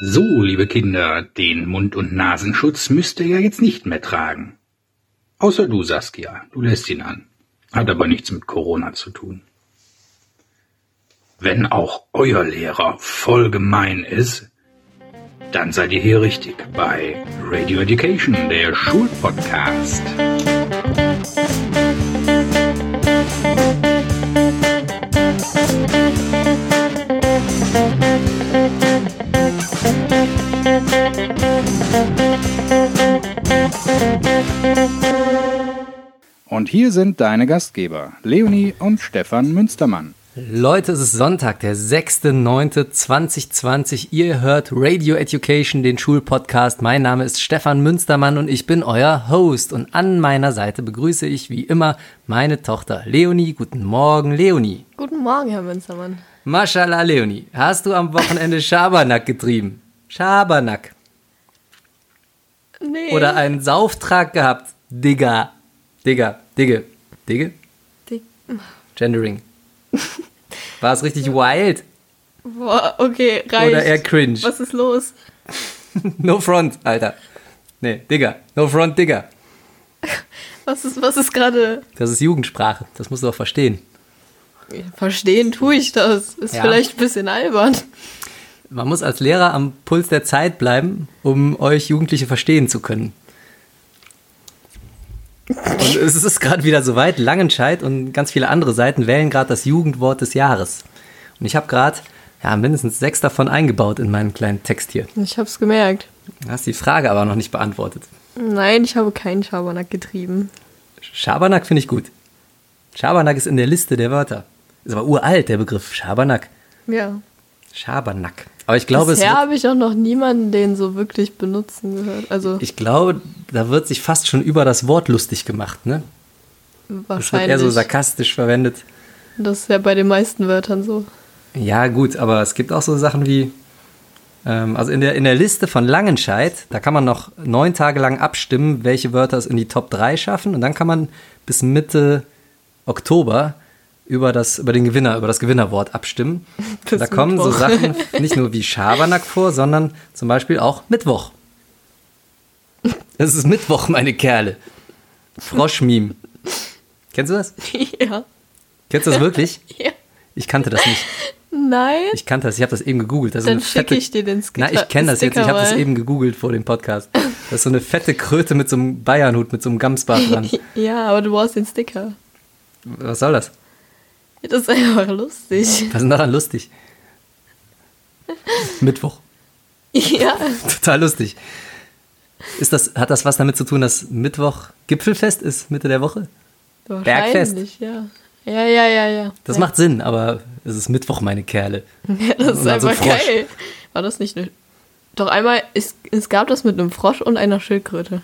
So, liebe Kinder, den Mund- und Nasenschutz müsst ihr ja jetzt nicht mehr tragen. Außer du, Saskia, du lässt ihn an. Hat aber nichts mit Corona zu tun. Wenn auch euer Lehrer voll gemein ist, dann seid ihr hier richtig bei Radio Education, der Schulpodcast. Und hier sind deine Gastgeber, Leonie und Stefan Münstermann. Leute, es ist Sonntag, der 6.9.2020. Ihr hört Radio Education, den Schulpodcast. Mein Name ist Stefan Münstermann und ich bin euer Host. Und an meiner Seite begrüße ich wie immer meine Tochter Leonie. Guten Morgen, Leonie. Guten Morgen, Herr Münstermann. Mashallah, Leonie. Hast du am Wochenende Schabernack getrieben? Schabernack. Nee. Oder einen Sauftrag gehabt? Digga. Digga. Digge. Digge? Dick. Gendering. War es richtig wild? Boah, okay, reicht. Oder eher cringe? Was ist los? No front, Alter. Nee, Digga. No front, Digga. Was ist, was ist gerade. Das ist Jugendsprache. Das musst du doch verstehen. Verstehen tue ich das. Ist Ja. vielleicht ein bisschen albern. Man muss als Lehrer am Puls der Zeit bleiben, um euch Jugendliche verstehen zu können. Und es ist gerade wieder soweit. Langenscheid und ganz viele andere Seiten wählen gerade das Jugendwort des Jahres. Und ich habe gerade ja, mindestens sechs davon eingebaut in meinen kleinen Text hier. Ich hab's gemerkt. Du hast die Frage aber noch nicht beantwortet. Nein, ich habe keinen Schabernack getrieben. Schabernack finde ich gut. Schabernack ist in der Liste der Wörter. Ist aber uralt, der Begriff Schabernack. Ja. Schabernack. Aber ich glaube, es Bisher habe ich auch noch niemanden den so wirklich benutzen gehört. Also ich glaube, da wird sich fast schon über das Wort lustig gemacht, ne? Das wird wahrscheinlich. eher so sarkastisch verwendet. das ist ja bei den meisten Wörtern so. Ja, gut, aber es gibt auch so Sachen wie, ähm, also in der, in der Liste von Langenscheid, da kann man noch neun Tage lang abstimmen, welche Wörter es in die Top 3 schaffen und dann kann man bis Mitte Oktober über das, über den Gewinner, über das Gewinnerwort abstimmen. Bis da kommen so Mittwoch. Sachen nicht nur wie Schabernack vor, sondern zum Beispiel auch Mittwoch. Es ist Mittwoch, meine Kerle. Froschmeme. Kennst du das? ja. Kennst du das wirklich? ja. Ich kannte das nicht. Nein. Ich kannte das, ich habe das eben gegoogelt. Das Dann schicke ich dir den Sticker. Na, ich kenne das jetzt, ich habe das Sticker eben gegoogelt vor dem Podcast. Das ist so eine fette Kröte mit so einem Bayernhut, mit so einem Gamsbart dran. ja, aber du brauchst den Sticker. Was soll das? Das ist einfach lustig. Was ist daran lustig? Mittwoch. Ja. Total lustig. Ist das, hat das was damit zu tun, dass Mittwoch Gipfelfest ist, Mitte der Woche? Bergfest. Ja. Ja, ja, ja, ja. Das ja. macht Sinn, aber es ist Mittwoch, meine Kerle. Ja, das ist so einfach Frosch. geil. War das nicht eine. Doch einmal, es, es gab das mit einem Frosch und einer Schildkröte.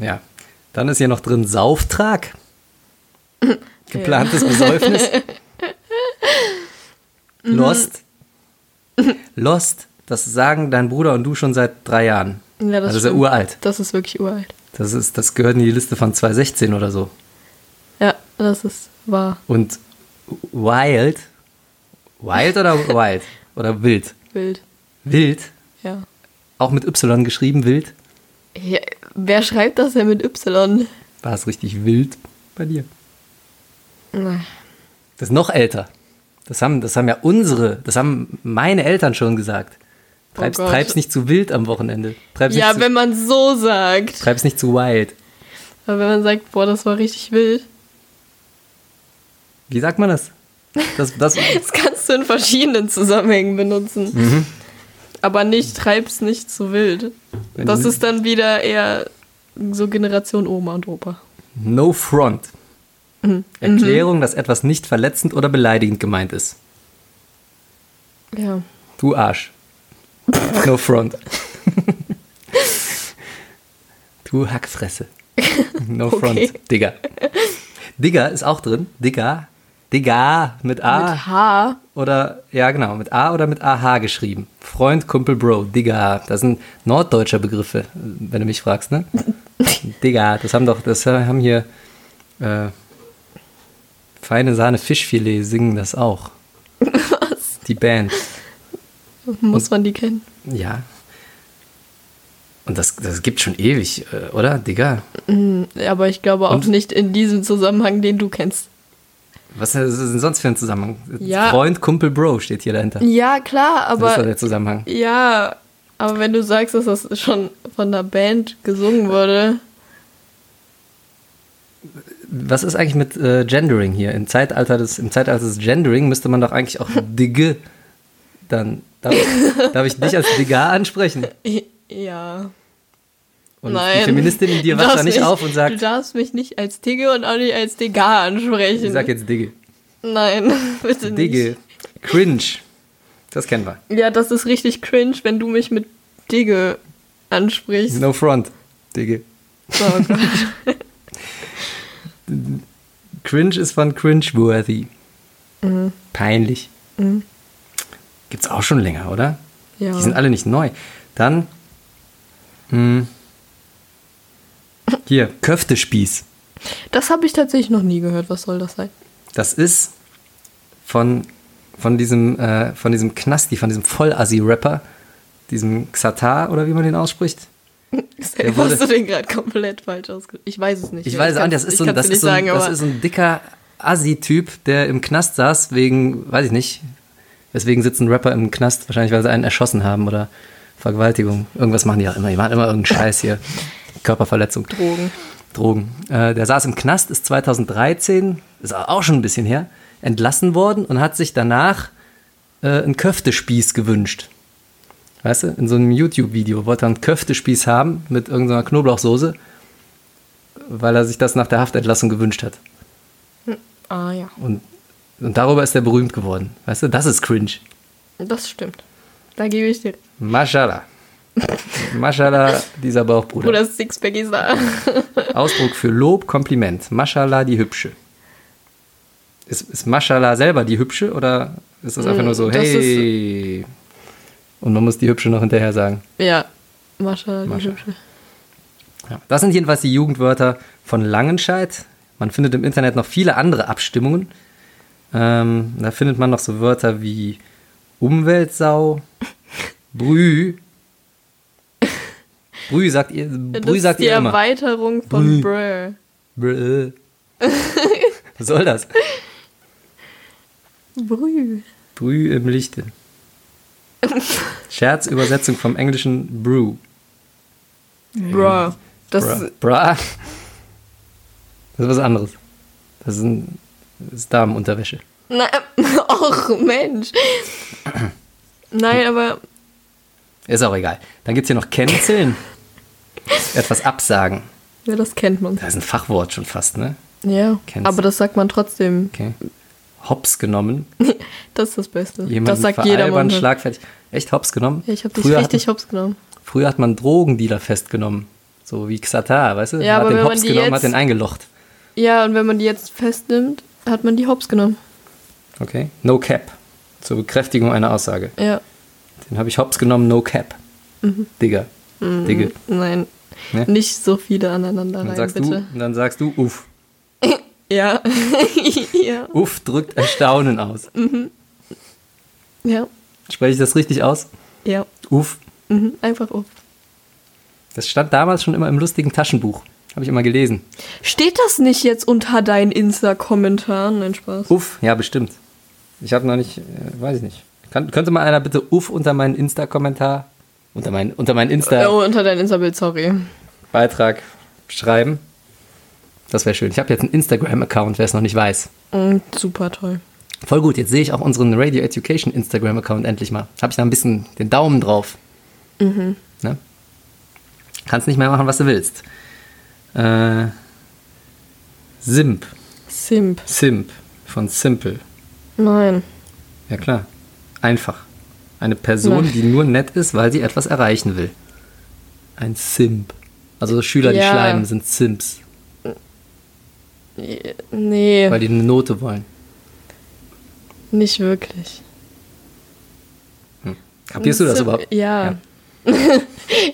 Ja. Dann ist hier noch drin Sauftrag. Geplantes Besäufnis. Lost. Lost, das sagen dein Bruder und du schon seit drei Jahren. Ja, das ist ja uralt. Das ist wirklich uralt. Das, ist, das gehört in die Liste von 2016 oder so. Ja, das ist wahr. Und wild. Wild oder wild? Oder wild? Wild. Wild. Ja. Auch mit Y geschrieben, wild. ja. Wer schreibt das denn mit Y? War es richtig wild bei dir? Na, Das ist noch älter. Das haben, das haben ja unsere, das haben meine Eltern schon gesagt. Treib's, Oh treib's nicht zu wild am Wochenende. Treib's, Ja, nicht, zu, wenn man so sagt. treib's nicht zu wild. Aber wenn man sagt, boah, das war richtig wild. Wie sagt man das? Das, das, Das kannst du in verschiedenen Zusammenhängen benutzen. Mhm. Aber nicht, treib's nicht zu wild. Wenn Das ist dann wieder eher so Generation Oma und Opa. no front. Mhm. Erklärung, dass etwas nicht verletzend oder beleidigend gemeint ist. Ja. Du Arsch. No front. du Hackfresse. No front. Okay. Digga. Digga ist auch drin. Digga. Digga mit A. Mit H. Oder, ja genau, mit A oder mit AH geschrieben. Freund, Kumpel, Bro, Digga. Das sind norddeutsche Begriffe, wenn du mich fragst, ne? Digga, das haben doch, das haben hier äh, feine Sahne Fischfilet singen das auch. Was? Die Band. Muss man die kennen? Ja. Und das, das gibt schon ewig, äh, oder, Digga? Aber ich glaube auch Und- nicht in diesem Zusammenhang, den du kennst. Was ist denn sonst für ein Zusammenhang? Ja. Freund, Kumpel, Bro steht hier dahinter. Ja, klar, Das ist doch aber der Zusammenhang. ja, aber wenn du sagst, dass das schon von der Band gesungen wurde, Was ist eigentlich mit äh, Gendering hier? Im Zeitalter, des, Im Zeitalter des Gendering müsste man doch eigentlich auch Digge dann. Darf ich, darf ich dich als Digga ansprechen? ja. Und Nein. die Feministin in dir Du wacht da nicht mich- auf und Du sagt, darfst mich nicht als Tigge und auch nicht als Digga ansprechen. ich sag jetzt Digge. Nein, bitte nicht. Digge. Cringe. Das kennen wir. Ja, das ist richtig cringe, wenn du mich mit Digge ansprichst. No front. Digge. Oh Gott. Cringe ist von cringe-worthy. Mhm. Peinlich. Gibt's auch schon länger, oder? Ja. Die sind alle nicht neu. Dann. Mh, hier, Köftespieß. Das habe ich tatsächlich noch nie gehört. Was soll das sein? Das ist von, von, diesem, äh, von diesem Knasti, von diesem Vollassi-Rapper, diesem Xatar oder wie man den ausspricht. Wurde- hast du den gerade komplett falsch ausgedrückt. Ich weiß es nicht. Ich weiß es auch nicht, das ist so, ein- das ist so, ein- das ist ein dicker Assi-Typ, der im Knast saß, wegen, weiß ich nicht, weswegen sitzen Rapper im Knast? Wahrscheinlich, weil sie einen erschossen haben oder Vergewaltigung. Irgendwas machen die auch immer. Die machen immer irgendeinen Scheiß hier. Körperverletzung. Drogen. Drogen. Äh, der saß im Knast, ist 2013, ist auch schon ein bisschen her, entlassen worden und hat sich danach äh, einen Köftespieß gewünscht. Weißt du, in so einem YouTube-Video wollte er einen Köftespieß haben mit irgendeiner Knoblauchsoße, weil er sich das nach der Haftentlassung gewünscht hat. Ah ja, Und, und darüber ist er berühmt geworden. Weißt du, das ist cringe. das stimmt. Da gebe ich dir. Mashallah. Mashallah, dieser Bauchbruder. Bruder Sixpack ist da. Ausdruck für Lob, Kompliment. Mashallah, die Hübsche. Ist, ist Mashallah selber die Hübsche oder ist das einfach nur so, das hey? Und man muss die Hübsche noch hinterher sagen. ja, Mascha, die Mascha. hübsche. Ja. Das sind jedenfalls die Jugendwörter von Langenscheid. Man findet im Internet noch viele andere Abstimmungen. Ähm, da findet man noch so Wörter wie Umweltsau, Brü. Brü sagt ihr, Das Brü ist sagt die ihr immer. Erweiterung von Brr. Brü. Was soll das? Brü. Brü im Lichte. Scherzübersetzung vom englischen Brew. Bruh. Das Bra. Bra. Das ist was anderes. Das ist, ein, das ist Damenunterwäsche. Na, och, Mensch. Nein, aber Ist auch egal. Dann gibt es hier noch Canceln. Etwas absagen. ja, das kennt man. Das ist ein Fachwort schon fast, ne? Ja, Kennst aber das sagt man trotzdem. Okay. Hops genommen. Das ist das Beste. Jemanden das sagt jeder Mann. schlagfertig. Echt Hops genommen? Ja, ich habe dich früher richtig Hat, hops genommen. früher hat man Drogendealer festgenommen. So wie Xatar, weißt du? Ja, hat aber den wenn man Hops die genommen, jetzt- hat den eingelocht. Ja, und wenn man die jetzt festnimmt, hat man die hops genommen. Okay. No cap. Zur Bekräftigung einer Aussage. Ja. Den habe ich hops genommen, no cap. Digga. Digge. Nein. Ne? Nicht so viele aneinander Dann rein, sagst, du, bitte. und dann sagst du, uff. Ja. ja. Uff drückt Erstaunen aus. Ja. Spreche ich das richtig aus? Ja. Uff. Mhm. Einfach auf. Das stand damals schon immer im lustigen Taschenbuch. Habe ich immer gelesen. Steht das nicht jetzt unter deinen Insta-Kommentaren? Nein, Spaß. Uff, ja, bestimmt. Ich habe noch nicht, äh, weiß ich nicht. Kann, könnte mal einer bitte Uff unter meinen Insta-Kommentar, unter meinen, unter meinen Insta-Beitrag Oh, unter dein Insta-Bild, sorry. schreiben? Das wäre schön. Ich habe jetzt einen Instagram-Account, wer es noch nicht weiß. Mm, super toll. Voll gut, jetzt sehe ich auch unseren Radio Education Instagram-Account endlich mal. Habe ich da ein bisschen den Daumen drauf. Ne? Kannst nicht mehr machen, was du willst. Äh, Simp. Simp. Simp von Simple. Nein. Ja klar. Einfach. Eine Person, Nein. die nur nett ist, weil sie etwas erreichen will. Ein Simp. Also Schüler, die Ja. schleimen, sind Simps, Nee, weil die eine Note wollen. nicht wirklich. Kapierst du das überhaupt? Ja.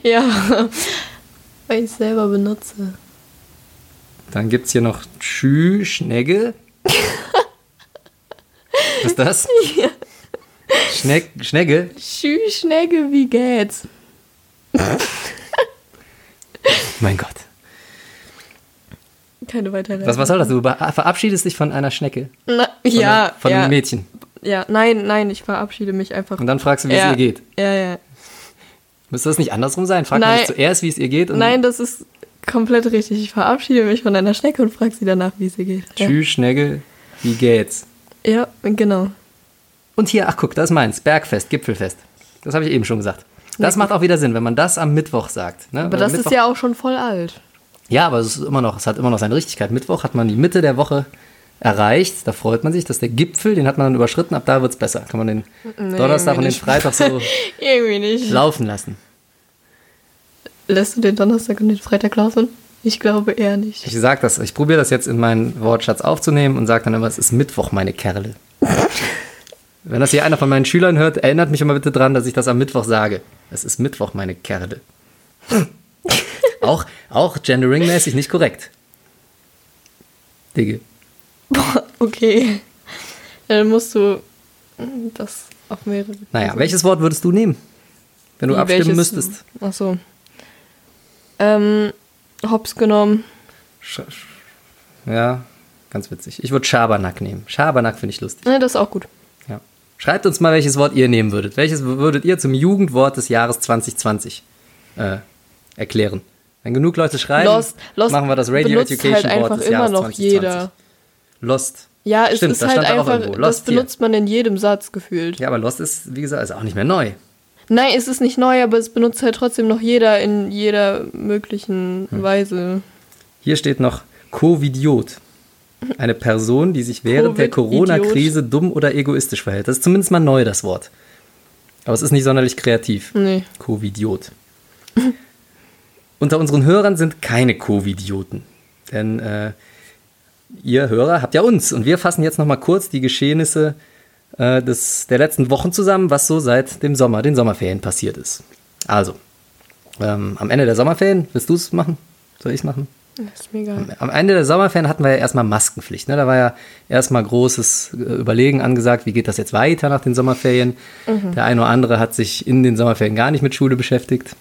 Ja. Weil ich es selber benutze. Dann gibt es hier noch Schü, Schnegge. Was ist das? Schneck, Schnegge? Tschüss, Schnecke, wie geht's? Mein Gott. Keine weitere. Was, was soll das? Du verabschiedest dich von einer Schnecke? Na, Von, ja, von ja, einem Mädchen. ja, nein, nein, ich verabschiede mich einfach. Und dann fragst du, wie ja, es ihr geht. Ja, ja. Müsste das nicht andersrum sein? Frag Nein. nicht zuerst, wie es ihr geht? Und Nein, das ist komplett richtig. Ich verabschiede mich von einer Schnecke und frage sie danach, wie es ihr geht. Tschüss, Schnegge, wie geht's? Ja, ja genau. Und hier, ach guck, das ist meins. Bergfest, Gipfelfest. Das habe ich eben schon gesagt. Das Ja, macht auch wieder Sinn, wenn man das am Mittwoch sagt. Ne? Aber das Mittwoch, ist ja auch schon voll alt. Ja, aber es ist immer noch, es hat immer noch seine Richtigkeit. Mittwoch hat man die Mitte der Woche erreicht. Da freut man sich, dass der Gipfel, den hat man dann überschritten. Ab da wird's besser. Kann man den Nee, Donnerstag und den. Freitag so laufen lassen. Lässt du den Donnerstag und den Freitag laufen? Ich glaube eher nicht. Ich sag das, ich probiere das jetzt in meinen Wortschatz aufzunehmen und sage dann immer, es ist Mittwoch, meine Kerle. Wenn das hier einer von meinen Schülern hört, erinnert mich immer bitte dran, dass ich das am Mittwoch sage. Es ist Mittwoch, meine Kerle. auch, auch genderingmäßig nicht korrekt. Digge. Okay. Dann musst du das auf mehrere. Naja, also- welches Wort würdest du nehmen, wenn du Wie, abstimmen welches- müsstest? Ach so. Ähm, hops genommen. Sch sch- ja, ganz witzig. Ich würde Schabernack nehmen. Schabernack finde ich lustig. Ne, das ist auch gut. Ja. Schreibt uns mal, welches Wort ihr nehmen würdet. Welches würdet ihr zum Jugendwort des Jahres 2020 äh, erklären? Wenn genug Leute schreiben, Lost, Lost machen wir das Radio benutzt Education halt einfach des immer Jahres noch 2020. jeder. Lost. Ja, es Stimmt, ist das halt stand da auch einfach, irgendwo. das Lost hier. benutzt man in jedem Satz gefühlt. Ja, aber Lost ist, wie gesagt, ist auch nicht mehr neu. Nein, es ist nicht neu, aber es benutzt halt trotzdem noch jeder in jeder möglichen Hm. Weise. Hier steht noch Covidiot. Eine Person, die sich während der. Corona-Krise dumm oder egoistisch verhält. Das ist zumindest mal neu, das Wort. Aber es ist nicht sonderlich kreativ. Nee. Covidiot. Unter unseren Hörern sind keine Covidioten. Denn äh, ihr Hörer habt ja uns. Und wir fassen jetzt nochmal kurz die Geschehnisse äh, des, der letzten Wochen zusammen, was so seit dem Sommer, den Sommerferien passiert ist. Also, ähm, am Ende der Sommerferien, willst du es machen? Soll ich es machen? Das ist mir egal. Am Ende der Sommerferien hatten wir ja erstmal Maskenpflicht. Ne? Da war ja erstmal großes äh, Überlegen angesagt, wie geht das jetzt weiter nach den Sommerferien. Der eine oder andere hat sich in den Sommerferien gar nicht mit Schule beschäftigt.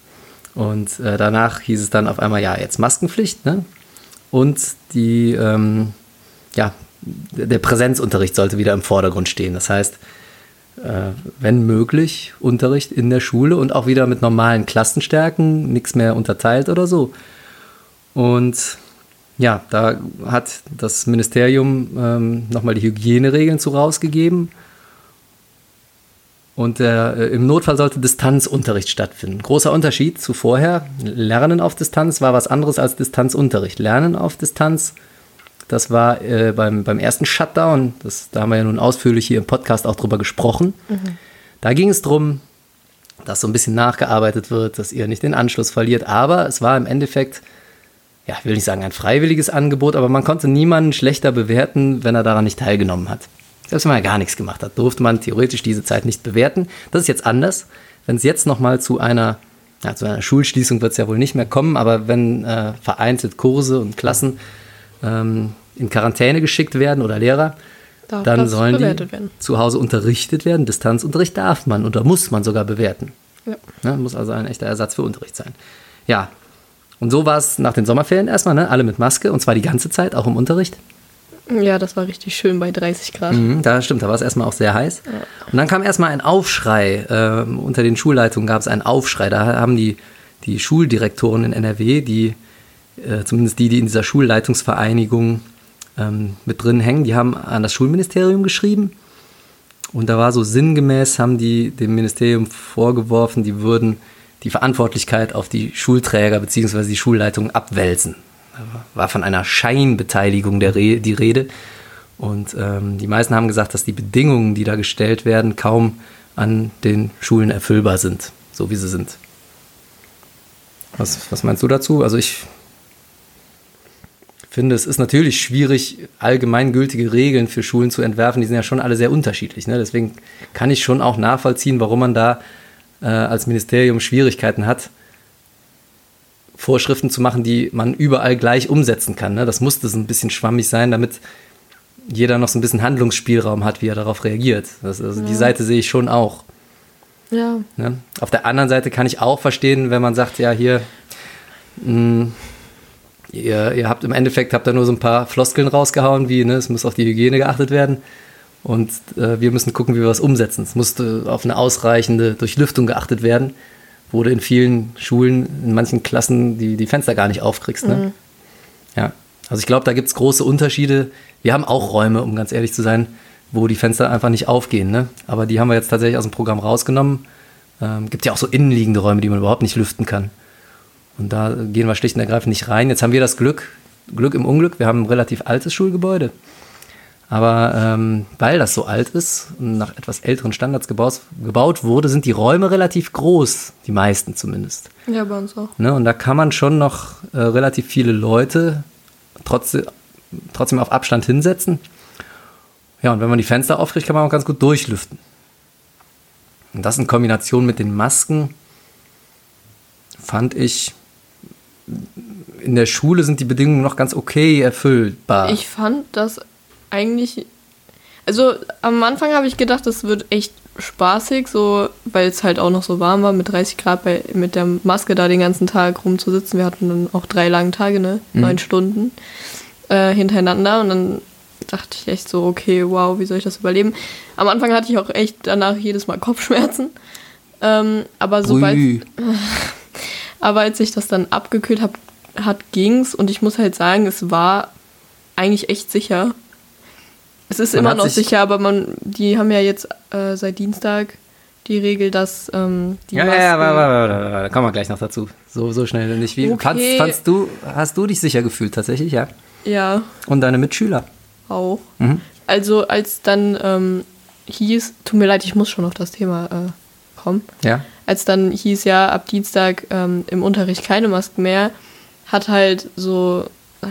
Und äh, danach hieß es dann auf einmal, ja, jetzt Maskenpflicht. Ne? Und die, ähm, ja, der Präsenzunterricht sollte wieder im Vordergrund stehen. Das heißt, äh, wenn möglich, Unterricht in der Schule und auch wieder mit normalen Klassenstärken, nichts mehr unterteilt oder so. Und ja, da hat das Ministerium ähm, nochmal die Hygieneregeln zu rausgegeben. Und äh, im Notfall sollte Distanzunterricht stattfinden. Großer Unterschied zu vorher. Lernen auf Distanz war was anderes als Distanzunterricht. Lernen auf Distanz, das war äh, beim, beim ersten Shutdown, das, da haben wir ja nun ausführlich hier im Podcast auch drüber gesprochen. Da ging es darum, dass so ein bisschen nachgearbeitet wird, dass ihr nicht den Anschluss verliert. Aber es war im Endeffekt ja, ich will nicht sagen ein freiwilliges Angebot, aber man konnte niemanden schlechter bewerten, wenn er daran nicht teilgenommen hat. Selbst wenn man gar nichts gemacht hat, durfte man theoretisch diese Zeit nicht bewerten. Das ist jetzt anders. Wenn es jetzt nochmal zu einer, ja, zu einer Schulschließung wird es ja wohl nicht mehr kommen, aber wenn äh, vereinzelt Kurse und Klassen ähm, in Quarantäne geschickt werden oder Lehrer, Darf dann sollen die werden. zu Hause unterrichtet werden. Distanzunterricht darf man oder muss man sogar bewerten. Ja. Ne, muss also ein echter Ersatz für Unterricht sein. Ja, und so war es nach den Sommerferien erstmal, ne? alle mit Maske und zwar die ganze Zeit, auch im Unterricht. Ja, das war richtig schön bei 30 Grad. Mhm, da stimmt, da war es erstmal auch sehr heiß. Und dann kam erstmal ein Aufschrei. ähm, unter den Schulleitungen gab es einen Aufschrei. Da haben die, die Schuldirektoren in NRW, die, äh, zumindest die, die in dieser Schulleitungsvereinigung ähm, mit drin hängen, die haben an das Schulministerium geschrieben. Und da war so sinngemäß, haben die dem Ministerium vorgeworfen, die würden die Verantwortlichkeit auf die Schulträger bzw. die Schulleitung abwälzen. Da war von einer Scheinbeteiligung der Re die Rede. Und ähm, die meisten haben gesagt, dass die Bedingungen, die da gestellt werden, kaum an den Schulen erfüllbar sind, so wie sie sind. Was, was meinst du dazu? Also ich finde, es ist natürlich schwierig, allgemeingültige Regeln für Schulen zu entwerfen. Die sind ja schon alle sehr unterschiedlich. Ne? Deswegen kann ich schon auch nachvollziehen, warum man da äh, als Ministerium Schwierigkeiten hat, Vorschriften zu machen, die man überall gleich umsetzen kann. Ne? Das musste so ein bisschen schwammig sein, damit jeder noch so ein bisschen Handlungsspielraum hat, wie er darauf reagiert. Das, also Die Seite sehe ich schon auch. Ja. Ne? Auf der anderen Seite kann ich auch verstehen, wenn man sagt, ja, hier, mh, ihr, ihr habt im Endeffekt habt da nur so ein paar Floskeln rausgehauen, wie ne, es muss auf die Hygiene geachtet werden. Und äh, wir müssen gucken, wie wir was umsetzen. Es musste auf eine ausreichende Durchlüftung geachtet werden. Wurde in vielen Schulen, in manchen Klassen, die, die Fenster gar nicht aufkriegst. Ne? Ja. Also ich glaube, da gibt es große Unterschiede. Wir haben auch Räume, um ganz ehrlich zu sein, wo die Fenster einfach nicht aufgehen. Ne? Aber die haben wir jetzt tatsächlich aus dem Programm rausgenommen. Ähm, gibt ja auch so innenliegende Räume, die man überhaupt nicht lüften kann. Und da gehen wir schlicht und ergreifend nicht rein. Jetzt haben wir das Glück, Glück im Unglück, wir haben ein relativ altes Schulgebäude. Aber ähm, weil das so alt ist und nach etwas älteren Standards gebaut, gebaut wurde, sind die Räume relativ groß, die meisten zumindest. Ja, bei uns auch. Ne? Und da kann man schon noch äh, relativ viele Leute trotzdem, trotzdem auf Abstand hinsetzen. Ja, und wenn man die Fenster aufkriegt, kann man auch ganz gut durchlüften. Und das in Kombination mit den Masken fand ich, in der Schule sind die Bedingungen noch ganz okay erfüllbar. Ich fand das eigentlich. Also am Anfang habe ich gedacht, das wird echt spaßig, so, weil es halt auch noch so warm war, mit 30 Grad bei, mit der Maske da den ganzen Tag rumzusitzen. Wir hatten dann auch drei lange Tage, ne? Neun Stunden äh, hintereinander und dann dachte ich echt so, okay, wow, wie soll ich das überleben? Am Anfang hatte ich auch echt danach jedes Mal Kopfschmerzen. Ähm, aber sobald. Aber als ich das dann abgekühlt hab, hat, ging's und ich muss halt sagen, es war eigentlich echt sicher. Es ist Man immer noch sich- sicher, aber man, die haben ja jetzt äh, seit Dienstag die Regel, dass ähm, die Ja, ja, Masken- ja, warte, da kommen wir gleich noch dazu. So, so schnell nicht. Wie, Okay. fandst, fandst du, hast du dich sicher gefühlt tatsächlich, ja? Ja, Und deine Mitschüler? auch. Mhm. Also als dann ähm, hieß, tut mir leid, ich muss schon auf das Thema äh, kommen. Ja. als dann hieß ja ab Dienstag ähm, im Unterricht keine Masken mehr, hat halt so,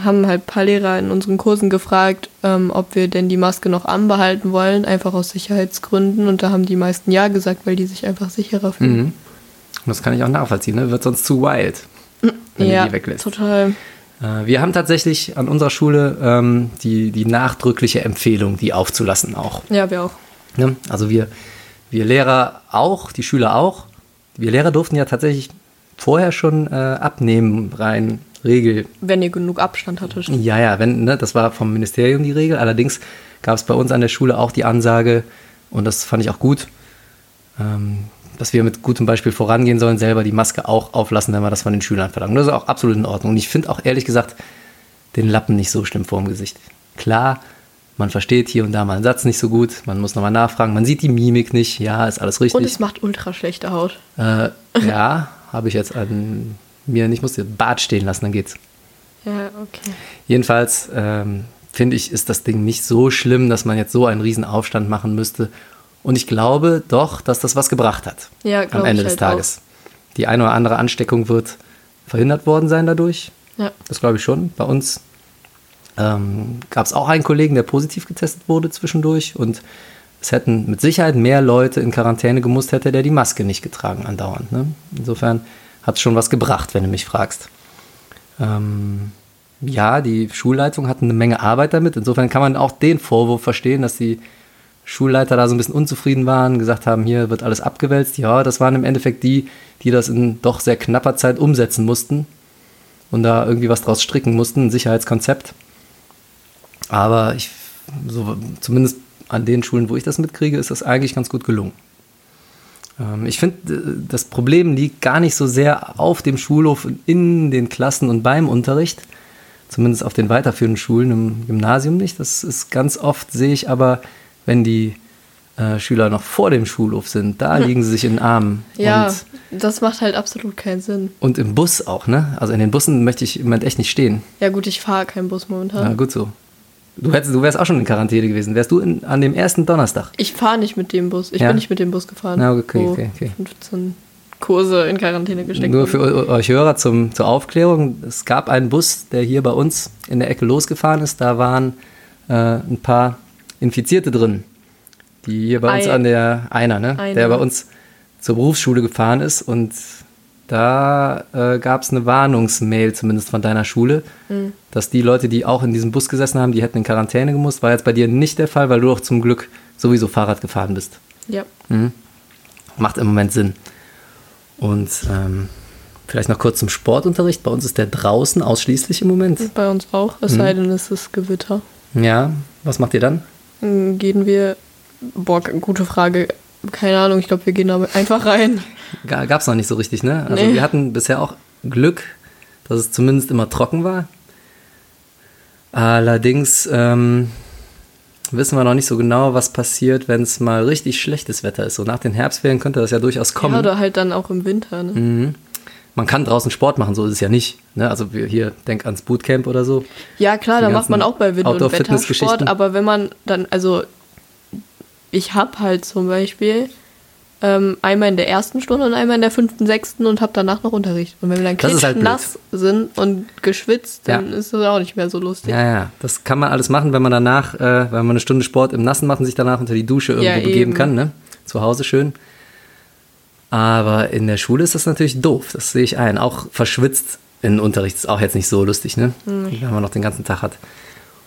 haben halt ein paar Lehrer in unseren Kursen gefragt, ähm, ob wir denn die Maske noch anbehalten wollen, einfach aus Sicherheitsgründen. Und da haben die meisten ja gesagt, weil die sich einfach sicherer fühlen. Mhm. Und das kann ich auch nachvollziehen, ne? Wird sonst zu wild, wenn ja, du die weglässt. total. Äh, Wir haben tatsächlich an unserer Schule ähm, die, die nachdrückliche Empfehlung, die aufzulassen auch. Ja, wir auch. Ne? Also wir, wir Lehrer auch, die Schüler auch. Wir Lehrer durften ja tatsächlich vorher schon äh, abnehmen, rein Regel. Wenn ihr genug Abstand hattet. Ja, ja, wenn, ne, das war vom Ministerium die Regel. Allerdings gab es bei uns an der Schule auch die Ansage, und das fand ich auch gut, ähm, dass wir mit gutem Beispiel vorangehen sollen, selber die Maske auch auflassen, wenn wir das von den Schülern verlangen. Das ist auch absolut in Ordnung. Und ich finde auch ehrlich gesagt den Lappen nicht so schlimm vorm Gesicht. Klar, man versteht hier und da mal einen Satz nicht so gut, man muss nochmal nachfragen, man sieht die Mimik nicht, ja, ist alles richtig. Und es macht ultra schlechte Haut. Äh, ja, habe ich jetzt an mir nicht, musste Bart stehen lassen, dann geht's. Ja, okay. Jedenfalls ähm, finde ich, ist das Ding nicht so schlimm, dass man jetzt so einen riesen Aufstand machen müsste. Und ich glaube doch, dass das was gebracht hat Ja, am Ende ich des halt Tages. Die eine oder andere Ansteckung wird verhindert worden sein dadurch. Ja. Das glaube ich schon. Bei uns ähm, gab es auch einen Kollegen, der positiv getestet wurde zwischendurch. Und es hätten mit Sicherheit mehr Leute in Quarantäne gemusst, hätte der die Maske nicht getragen andauernd. Ne? Insofern hat schon was gebracht, wenn du mich fragst. Ähm, ja, die Schulleitung hat eine Menge Arbeit damit. Insofern kann man auch den Vorwurf verstehen, dass die Schulleiter da so ein bisschen unzufrieden waren, gesagt haben, hier wird alles abgewälzt. Ja, das waren im Endeffekt die, die das in doch sehr knapper Zeit umsetzen mussten und da irgendwie was draus stricken mussten, ein Sicherheitskonzept. Aber ich, so, zumindest an den Schulen, wo ich das mitkriege, ist das eigentlich ganz gut gelungen. Ähm, ich finde, äh, das Problem liegt gar nicht so sehr auf dem Schulhof, in den Klassen und beim Unterricht, zumindest auf den weiterführenden Schulen im Gymnasium nicht. Das ist ganz oft, sehe ich aber, wenn die äh, Schüler noch vor dem Schulhof sind, da liegen sie sich in den Armen. Ja, Und, das macht halt absolut keinen Sinn. und im Bus auch, ne? Also in den Bussen möchte ich im Moment echt nicht stehen. Ja, gut, ich fahre keinen Bus momentan. Na gut so. Du, hättest, du wärst auch schon in Quarantäne gewesen. Wärst du in, an dem ersten Donnerstag? Ich fahre nicht mit dem Bus. Ich Ja? bin nicht mit dem Bus gefahren. Na, okay, okay, okay. 15 Kurse in Quarantäne gesteckt Nur für wurden. euch Hörer zum, zur Aufklärung. Es gab einen Bus, der hier bei uns in der Ecke losgefahren ist. Da waren äh, ein paar Infizierte drin, die hier bei uns Ein- an der, einer, ne? Einer. der bei uns zur Berufsschule gefahren ist. Und da äh, gab es eine Warnungsmail, zumindest von deiner Schule, Hm. dass die Leute, die auch in diesem Bus gesessen haben, die hätten in Quarantäne gemusst. War jetzt bei dir nicht der Fall, weil du doch zum Glück sowieso Fahrrad gefahren bist. Ja. Macht im Moment Sinn. Und ähm, vielleicht noch kurz zum Sportunterricht. Bei uns ist der draußen ausschließlich im Moment. Bei uns auch, es sei denn, es ist Gewitter. Ja, was macht ihr dann? Dann gehen wir, boah, gute Frage, keine Ahnung, ich glaube, wir gehen da einfach rein. Gab es noch nicht so richtig, ne? Also Nee. wir hatten bisher auch Glück, dass es zumindest immer trocken war. Allerdings ähm, wissen wir noch nicht so genau, was passiert, wenn es mal richtig schlechtes Wetter ist. So nach den Herbstferien könnte das ja durchaus kommen. Ja, oder halt dann auch im Winter, ne? Mhm. Man kann draußen Sport machen, so ist es ja nicht. Ne? Also wir hier, denk ans Bootcamp oder so. Ja, klar, da macht man auch bei Wind- und Outdoor-Fitness-Geschichten. Wettersport, aber wenn man dann, also ich habe halt zum Beispiel ähm, einmal in der ersten Stunde und einmal in der fünften, sechsten und habe danach noch Unterricht. Und wenn wir dann ist halt blöd. nass sind und geschwitzt, dann Ja. ist das auch nicht mehr so lustig. Ja, ja, das kann man alles machen, wenn man danach, äh, wenn man eine Stunde Sport im Nassen macht und sich danach unter die Dusche irgendwo Ja, begeben eben. kann, ne? Zu Hause schön. Aber in der Schule ist das natürlich doof, das sehe ich ein. Auch verschwitzt in Unterricht ist auch jetzt nicht so lustig, ne? Mhm. Wenn man noch den ganzen Tag hat.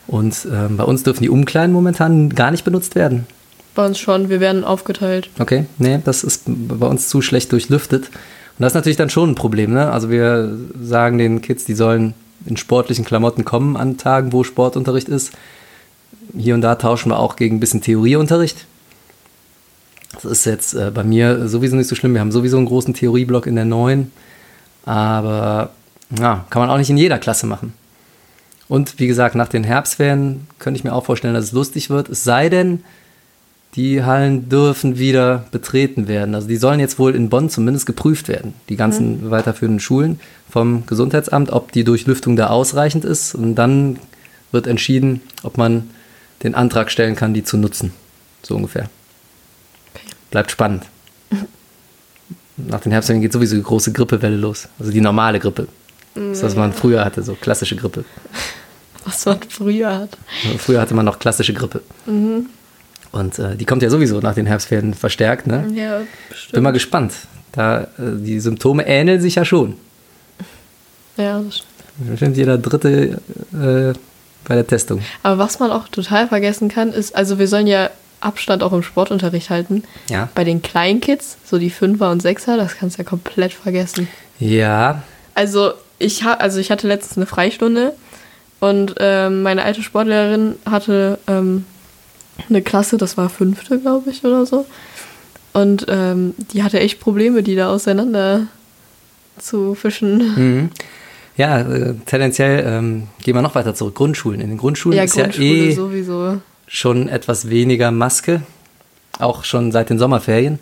Und ähm, bei uns dürfen die Umkleiden momentan gar nicht benutzt werden. Bei uns schon, wir werden aufgeteilt. Okay, nee, das ist bei uns zu schlecht durchlüftet. Und das ist natürlich dann schon ein Problem, ne? Also wir sagen den Kids, die sollen in sportlichen Klamotten kommen an Tagen, wo Sportunterricht ist. Hier und da tauschen wir auch gegen ein bisschen Theorieunterricht. Das ist jetzt äh, bei mir sowieso nicht so schlimm. Wir haben sowieso einen großen Theorieblock in der 9. Aber ja, kann man auch nicht in jeder Klasse machen. Und wie gesagt, nach den Herbstferien könnte ich mir auch vorstellen, dass es lustig wird. Es sei denn, die Hallen dürfen wieder betreten werden. Also die sollen jetzt wohl in Bonn zumindest geprüft werden, die ganzen weiterführenden Schulen vom Gesundheitsamt, ob die Durchlüftung da ausreichend ist. Und dann wird entschieden, ob man den Antrag stellen kann, die zu nutzen. So ungefähr. Bleibt spannend. Nach den Herbstferien geht sowieso die große Grippewelle los. Also die normale Grippe. Das, was man früher hatte, so klassische Grippe. Was man früher hat. Früher hatte man noch klassische Grippe. Und äh, die kommt ja sowieso nach den Herbstferien verstärkt. Ne? Ja, Bin bestimmt. mal gespannt. Da, äh, die Symptome ähneln sich ja schon. Ja, das stimmt. Bestimmt jeder Dritte äh, bei der Testung. Aber was man auch total vergessen kann, ist, also wir sollen ja Abstand auch im Sportunterricht halten. Ja. Bei den kleinen Kids, so die Fünfer und Sechser, das kannst du ja komplett vergessen. Ja, Also ich, ha also ich hatte letztens eine Freistunde und ähm, meine alte Sportlehrerin hatte ähm, eine Klasse, das war fünfte, glaube ich, oder so. Und ähm, die hatte echt Probleme, die da auseinander zu fischen. mhm. ja äh, tendenziell ähm, gehen wir noch weiter zurück. Grundschulen. In den Grundschulen Ja, ist Grundschule ja eh sowieso. schon etwas weniger Maske. Auch schon seit den Sommerferien.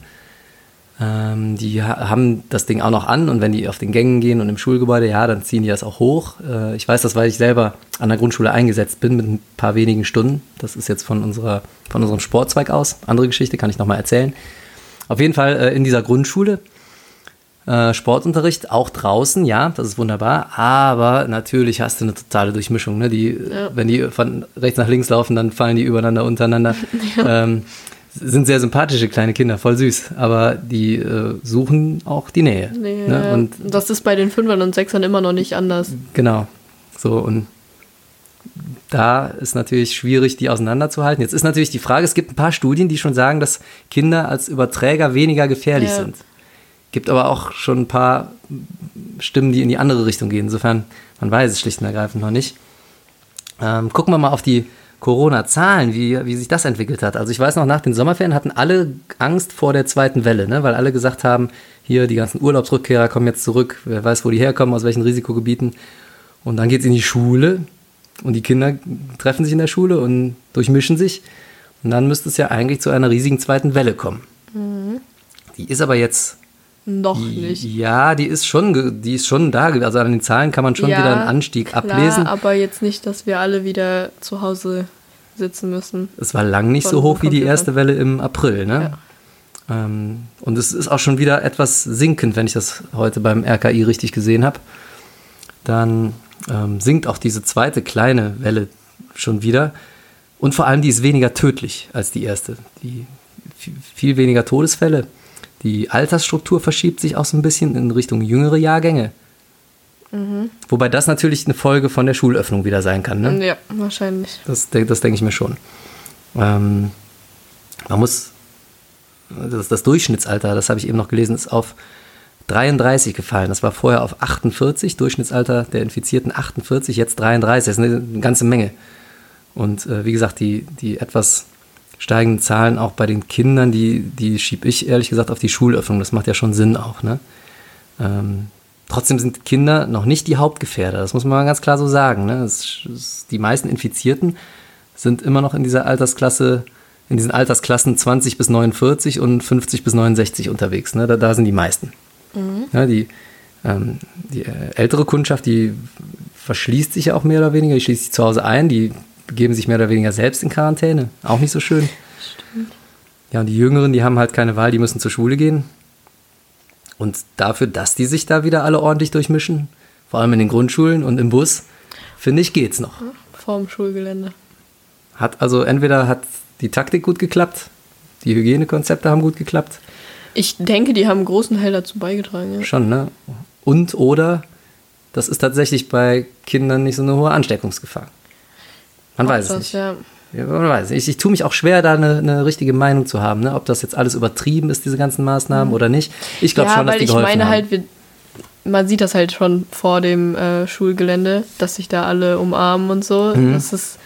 Ähm, die ha haben das Ding auch noch an und wenn die auf den Gängen gehen und im Schulgebäude, ja, dann ziehen die das auch hoch. Äh, ich weiß das, weil ich selber an der Grundschule eingesetzt bin mit ein paar wenigen Stunden. Das ist jetzt von, unserer, von unserem Sportzweig aus. Andere Geschichte kann ich nochmal erzählen. Auf jeden Fall äh, in dieser Grundschule. Äh, Sportunterricht auch draußen, ja, das ist wunderbar, aber natürlich hast du eine totale Durchmischung. Ne? Die, Ja. Wenn die von rechts nach links laufen, dann fallen die übereinander, untereinander. Ähm, sind sehr sympathische kleine Kinder, voll süß, aber die äh, suchen auch die Nähe. Nee, ne? Und das ist bei den Fünfern und Sechsern immer noch nicht anders. Genau. So, und da ist natürlich schwierig, die auseinanderzuhalten. Jetzt ist natürlich die Frage, es gibt ein paar Studien, die schon sagen, dass Kinder als Überträger weniger gefährlich Ja. sind. Gibt aber auch schon ein paar Stimmen, die in die andere Richtung gehen. Insofern, man weiß es schlicht und ergreifend noch nicht. Ähm, gucken wir mal auf die Corona-Zahlen, wie, wie sich das entwickelt hat. Also ich weiß noch, nach den Sommerferien hatten alle Angst vor der zweiten Welle, ne? weil alle gesagt haben, hier die ganzen Urlaubsrückkehrer kommen jetzt zurück, wer weiß, wo die herkommen, aus welchen Risikogebieten. Und dann geht es in die Schule und die Kinder treffen sich in der Schule und durchmischen sich. Und dann müsste es ja eigentlich zu einer riesigen zweiten Welle kommen. Die ist aber jetzt Noch nicht. ja, die ist schon, die ist schon da. Also an den Zahlen kann man schon Ja, wieder einen Anstieg Klar, ablesen. aber jetzt nicht, dass wir alle wieder zu Hause sitzen müssen. Es war lang nicht so hoch wie die erste Welle im April. Ne? Ähm, und es ist auch schon wieder etwas sinkend, wenn ich das heute beim RKI richtig gesehen habe. Dann ähm, sinkt auch diese zweite kleine Welle schon wieder. Und vor allem, die ist weniger tödlich als die erste. Die viel- viel weniger Todesfälle. Die Altersstruktur verschiebt sich auch so ein bisschen in Richtung jüngere Jahrgänge. Wobei das natürlich eine Folge von der Schulöffnung wieder sein kann. Ne? Ja, wahrscheinlich. Das, das denke ich mir schon. Ähm, man muss das, das Durchschnittsalter, das habe ich eben noch gelesen, ist auf 33 gefallen. Das war vorher auf 48, Durchschnittsalter der Infizierten 48, jetzt 33. Das ist eine, eine ganze Menge. Und äh, wie gesagt, die, die etwas steigenden Zahlen auch bei den Kindern, die, die schiebe ich ehrlich gesagt auf die Schulöffnung. Das macht ja schon Sinn auch. Ne? Ähm, trotzdem sind Kinder noch nicht die Hauptgefährder. Das muss man mal ganz klar so sagen. Ne? Das, das, die meisten Infizierten sind immer noch in dieser Altersklasse, in diesen Altersklassen 20 bis 49 und 50 bis 69 unterwegs. Ne? Da, da sind die meisten. Mhm. Ja, die, ähm, die äh, ältere Kundschaft, die verschließt sich ja auch mehr oder weniger, die schließt sich zu Hause ein, die begeben sich mehr oder weniger selbst in Quarantäne. Auch nicht so schön. Stimmt. Ja, und die Jüngeren, die haben halt keine Wahl, die müssen zur Schule gehen. Und dafür, dass die sich da wieder alle ordentlich durchmischen, vor allem in den Grundschulen und im Bus, finde ich, geht's noch. Vorm Schulgelände. Hat also entweder hat die Taktik gut geklappt, die Hygienekonzepte haben gut geklappt. Ich denke, die haben einen großen Teil dazu beigetragen. Ja. Schon, ne? Und oder das ist tatsächlich bei Kindern nicht so eine hohe Ansteckungsgefahr. Man weiß es nicht. Ja. Ja, man weiß. Ich, ich tue mich auch schwer, da eine, eine richtige Meinung zu haben, ne? ob das jetzt alles übertrieben ist, diese ganzen Maßnahmen mhm. oder nicht. Ich glaube ja, schon, dass die geholfen ich meine haben. halt, wir, man sieht das halt schon vor dem äh, Schulgelände, dass sich da alle umarmen und so. Mhm. Das ist,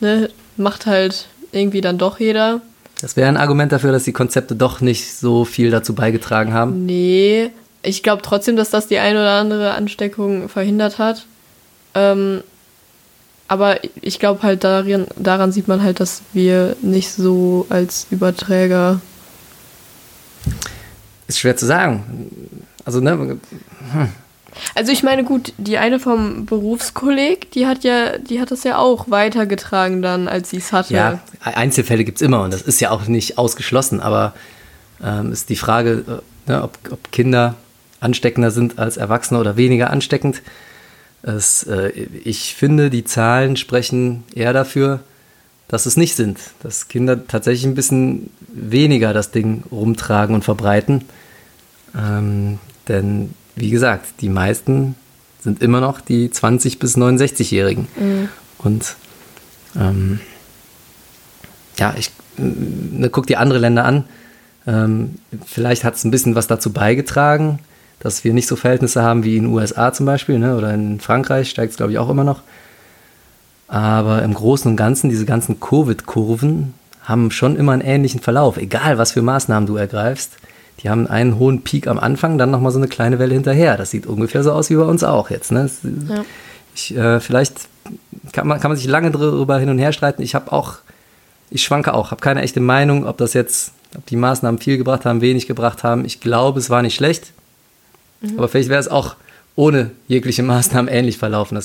ne, macht halt irgendwie dann doch jeder. Das wäre ein Argument dafür, dass die Konzepte doch nicht so viel dazu beigetragen haben. Nee, ich glaube trotzdem, dass das die ein oder andere Ansteckung verhindert hat. Ähm, aber ich glaube halt, daran, daran sieht man halt, dass wir nicht so als Überträger. Ist schwer zu sagen. Also, ne? Hm. Also ich meine, gut, die eine vom Berufskolleg, die hat ja, die hat das ja auch weitergetragen dann, als sie es hatte. Ja, Einzelfälle gibt es immer und das ist ja auch nicht ausgeschlossen, aber ähm, ist die Frage, äh, ne, ob, ob Kinder ansteckender sind als Erwachsene oder weniger ansteckend. Es, äh, ich finde, die Zahlen sprechen eher dafür, dass es nicht sind. Dass Kinder tatsächlich ein bisschen weniger das Ding rumtragen und verbreiten. Ähm, denn, wie gesagt, die meisten sind immer noch die 20- bis 69-Jährigen. Mhm. Und ähm, ja, ich ne, guck dir andere Länder an. Ähm, vielleicht hat es ein bisschen was dazu beigetragen, dass wir nicht so Verhältnisse haben wie in den USA zum Beispiel, ne? oder in Frankreich steigt es, glaube ich, auch immer noch. Aber im Großen und Ganzen, diese ganzen Covid-Kurven haben schon immer einen ähnlichen Verlauf, egal was für Maßnahmen du ergreifst. Die haben einen hohen Peak am Anfang, dann nochmal so eine kleine Welle hinterher. Das sieht ungefähr so aus wie bei uns auch jetzt. Ne? Ja. Ich, äh, vielleicht kann man, kann man sich lange darüber hin und her streiten. Ich habe auch, ich schwanke auch, habe keine echte Meinung, ob das jetzt, ob die Maßnahmen viel gebracht haben, wenig gebracht haben. Ich glaube, es war nicht schlecht. Mhm. Aber vielleicht wäre es auch ohne jegliche Maßnahmen ähnlich verlaufen.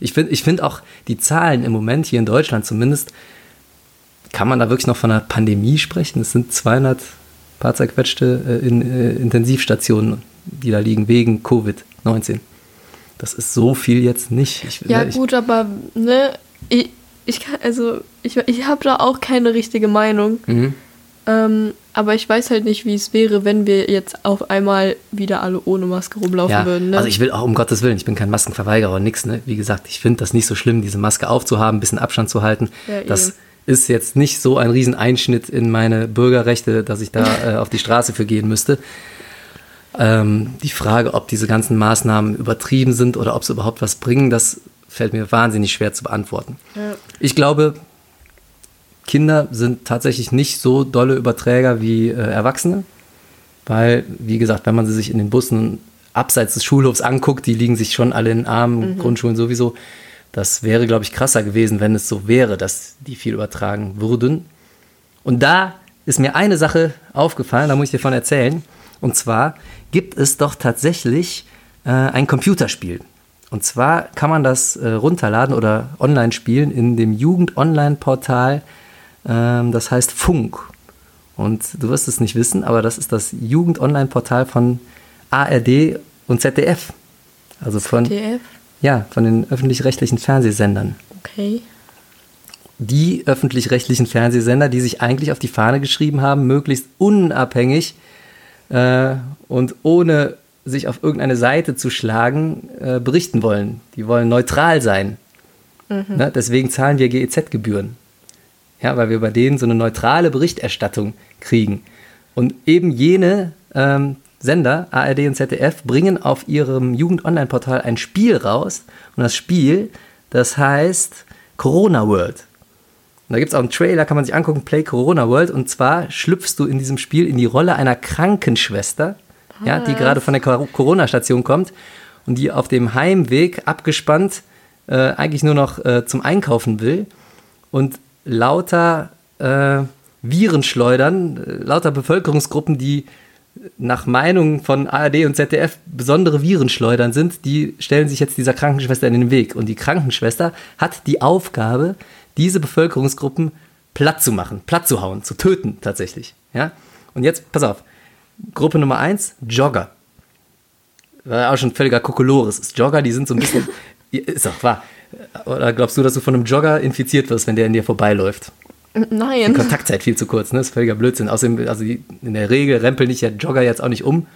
Ich finde ich find auch die Zahlen im Moment hier in Deutschland zumindest, kann man da wirklich noch von einer Pandemie sprechen? Es sind 200 paar zerquetschte äh, in, äh, Intensivstationen, die da liegen wegen Covid-19. Das ist so viel jetzt nicht. Ich, ja, ne, ich, gut, aber ne, ich, ich kann, also ich, ich habe da auch keine richtige Meinung. Mhm. Ähm, aber ich weiß halt nicht, wie es wäre, wenn wir jetzt auf einmal wieder alle ohne Maske rumlaufen ja, würden. Ne? Also ich will auch um Gottes Willen, ich bin kein Maskenverweigerer und nix. Ne? Wie gesagt, ich finde das nicht so schlimm, diese Maske aufzuhaben, ein bisschen Abstand zu halten. Ja, das eben. ist jetzt nicht so ein Rieseneinschnitt in meine Bürgerrechte, dass ich da äh, auf die Straße für gehen müsste. Ähm, die Frage, ob diese ganzen Maßnahmen übertrieben sind oder ob sie überhaupt was bringen, das fällt mir wahnsinnig schwer zu beantworten. Ja. Ich glaube, Kinder sind tatsächlich nicht so dolle Überträger wie äh, Erwachsene, weil, wie gesagt, wenn man sie sich in den Bussen abseits des Schulhofs anguckt, die liegen sich schon alle in den Armen, mhm. Grundschulen sowieso. Das wäre, glaube ich, krasser gewesen, wenn es so wäre, dass die viel übertragen würden. Und da ist mir eine Sache aufgefallen, da muss ich dir von erzählen. Und zwar gibt es doch tatsächlich äh, ein Computerspiel. Und zwar kann man das äh, runterladen oder online spielen in dem Jugend-Online-Portal ähm, das heißt Funk. Und du wirst es nicht wissen, aber das ist das Jugend-Online-Portal von ARD und ZDF. Also von, ZDF? Ja, von den öffentlich-rechtlichen Fernsehsendern. Okay. Die öffentlich-rechtlichen Fernsehsender, die sich eigentlich auf die Fahne geschrieben haben, möglichst unabhängig äh, und ohne sich auf irgendeine Seite zu schlagen, äh, berichten wollen. Die wollen neutral sein. Mhm. Ne? Deswegen zahlen wir GEZ-Gebühren ja, weil wir bei denen so eine neutrale Berichterstattung kriegen. Und eben jene ähm, Sender, ARD und ZDF, bringen auf ihrem Jugend-Online-Portal ein Spiel raus. Und das Spiel, das heißt Corona World. Und da gibt es auch einen Trailer, kann man sich angucken, Play Corona World. Und zwar schlüpfst du in diesem Spiel in die Rolle einer Krankenschwester, ja, die gerade von der Cor- Corona-Station kommt und die auf dem Heimweg abgespannt äh, eigentlich nur noch äh, zum Einkaufen will und lauter äh, Viren schleudern, äh, lauter Bevölkerungsgruppen, die nach Meinung von ARD und ZDF besondere Viren schleudern sind, die stellen sich jetzt dieser Krankenschwester in den Weg. Und die Krankenschwester hat die Aufgabe, diese Bevölkerungsgruppen platt zu machen, platt zu hauen, zu töten tatsächlich. Ja? Und jetzt, pass auf, Gruppe Nummer eins Jogger. War auch schon völliger Kokolores. ist. Jogger, die sind so ein bisschen, ist doch wahr. Oder glaubst du, dass du von einem Jogger infiziert wirst, wenn der in dir vorbeiläuft? Die Nein. Kontaktzeit viel zu kurz, ne? Das ist völliger Blödsinn. Außerdem, also die, in der Regel rempeln dich ja Jogger jetzt auch nicht um.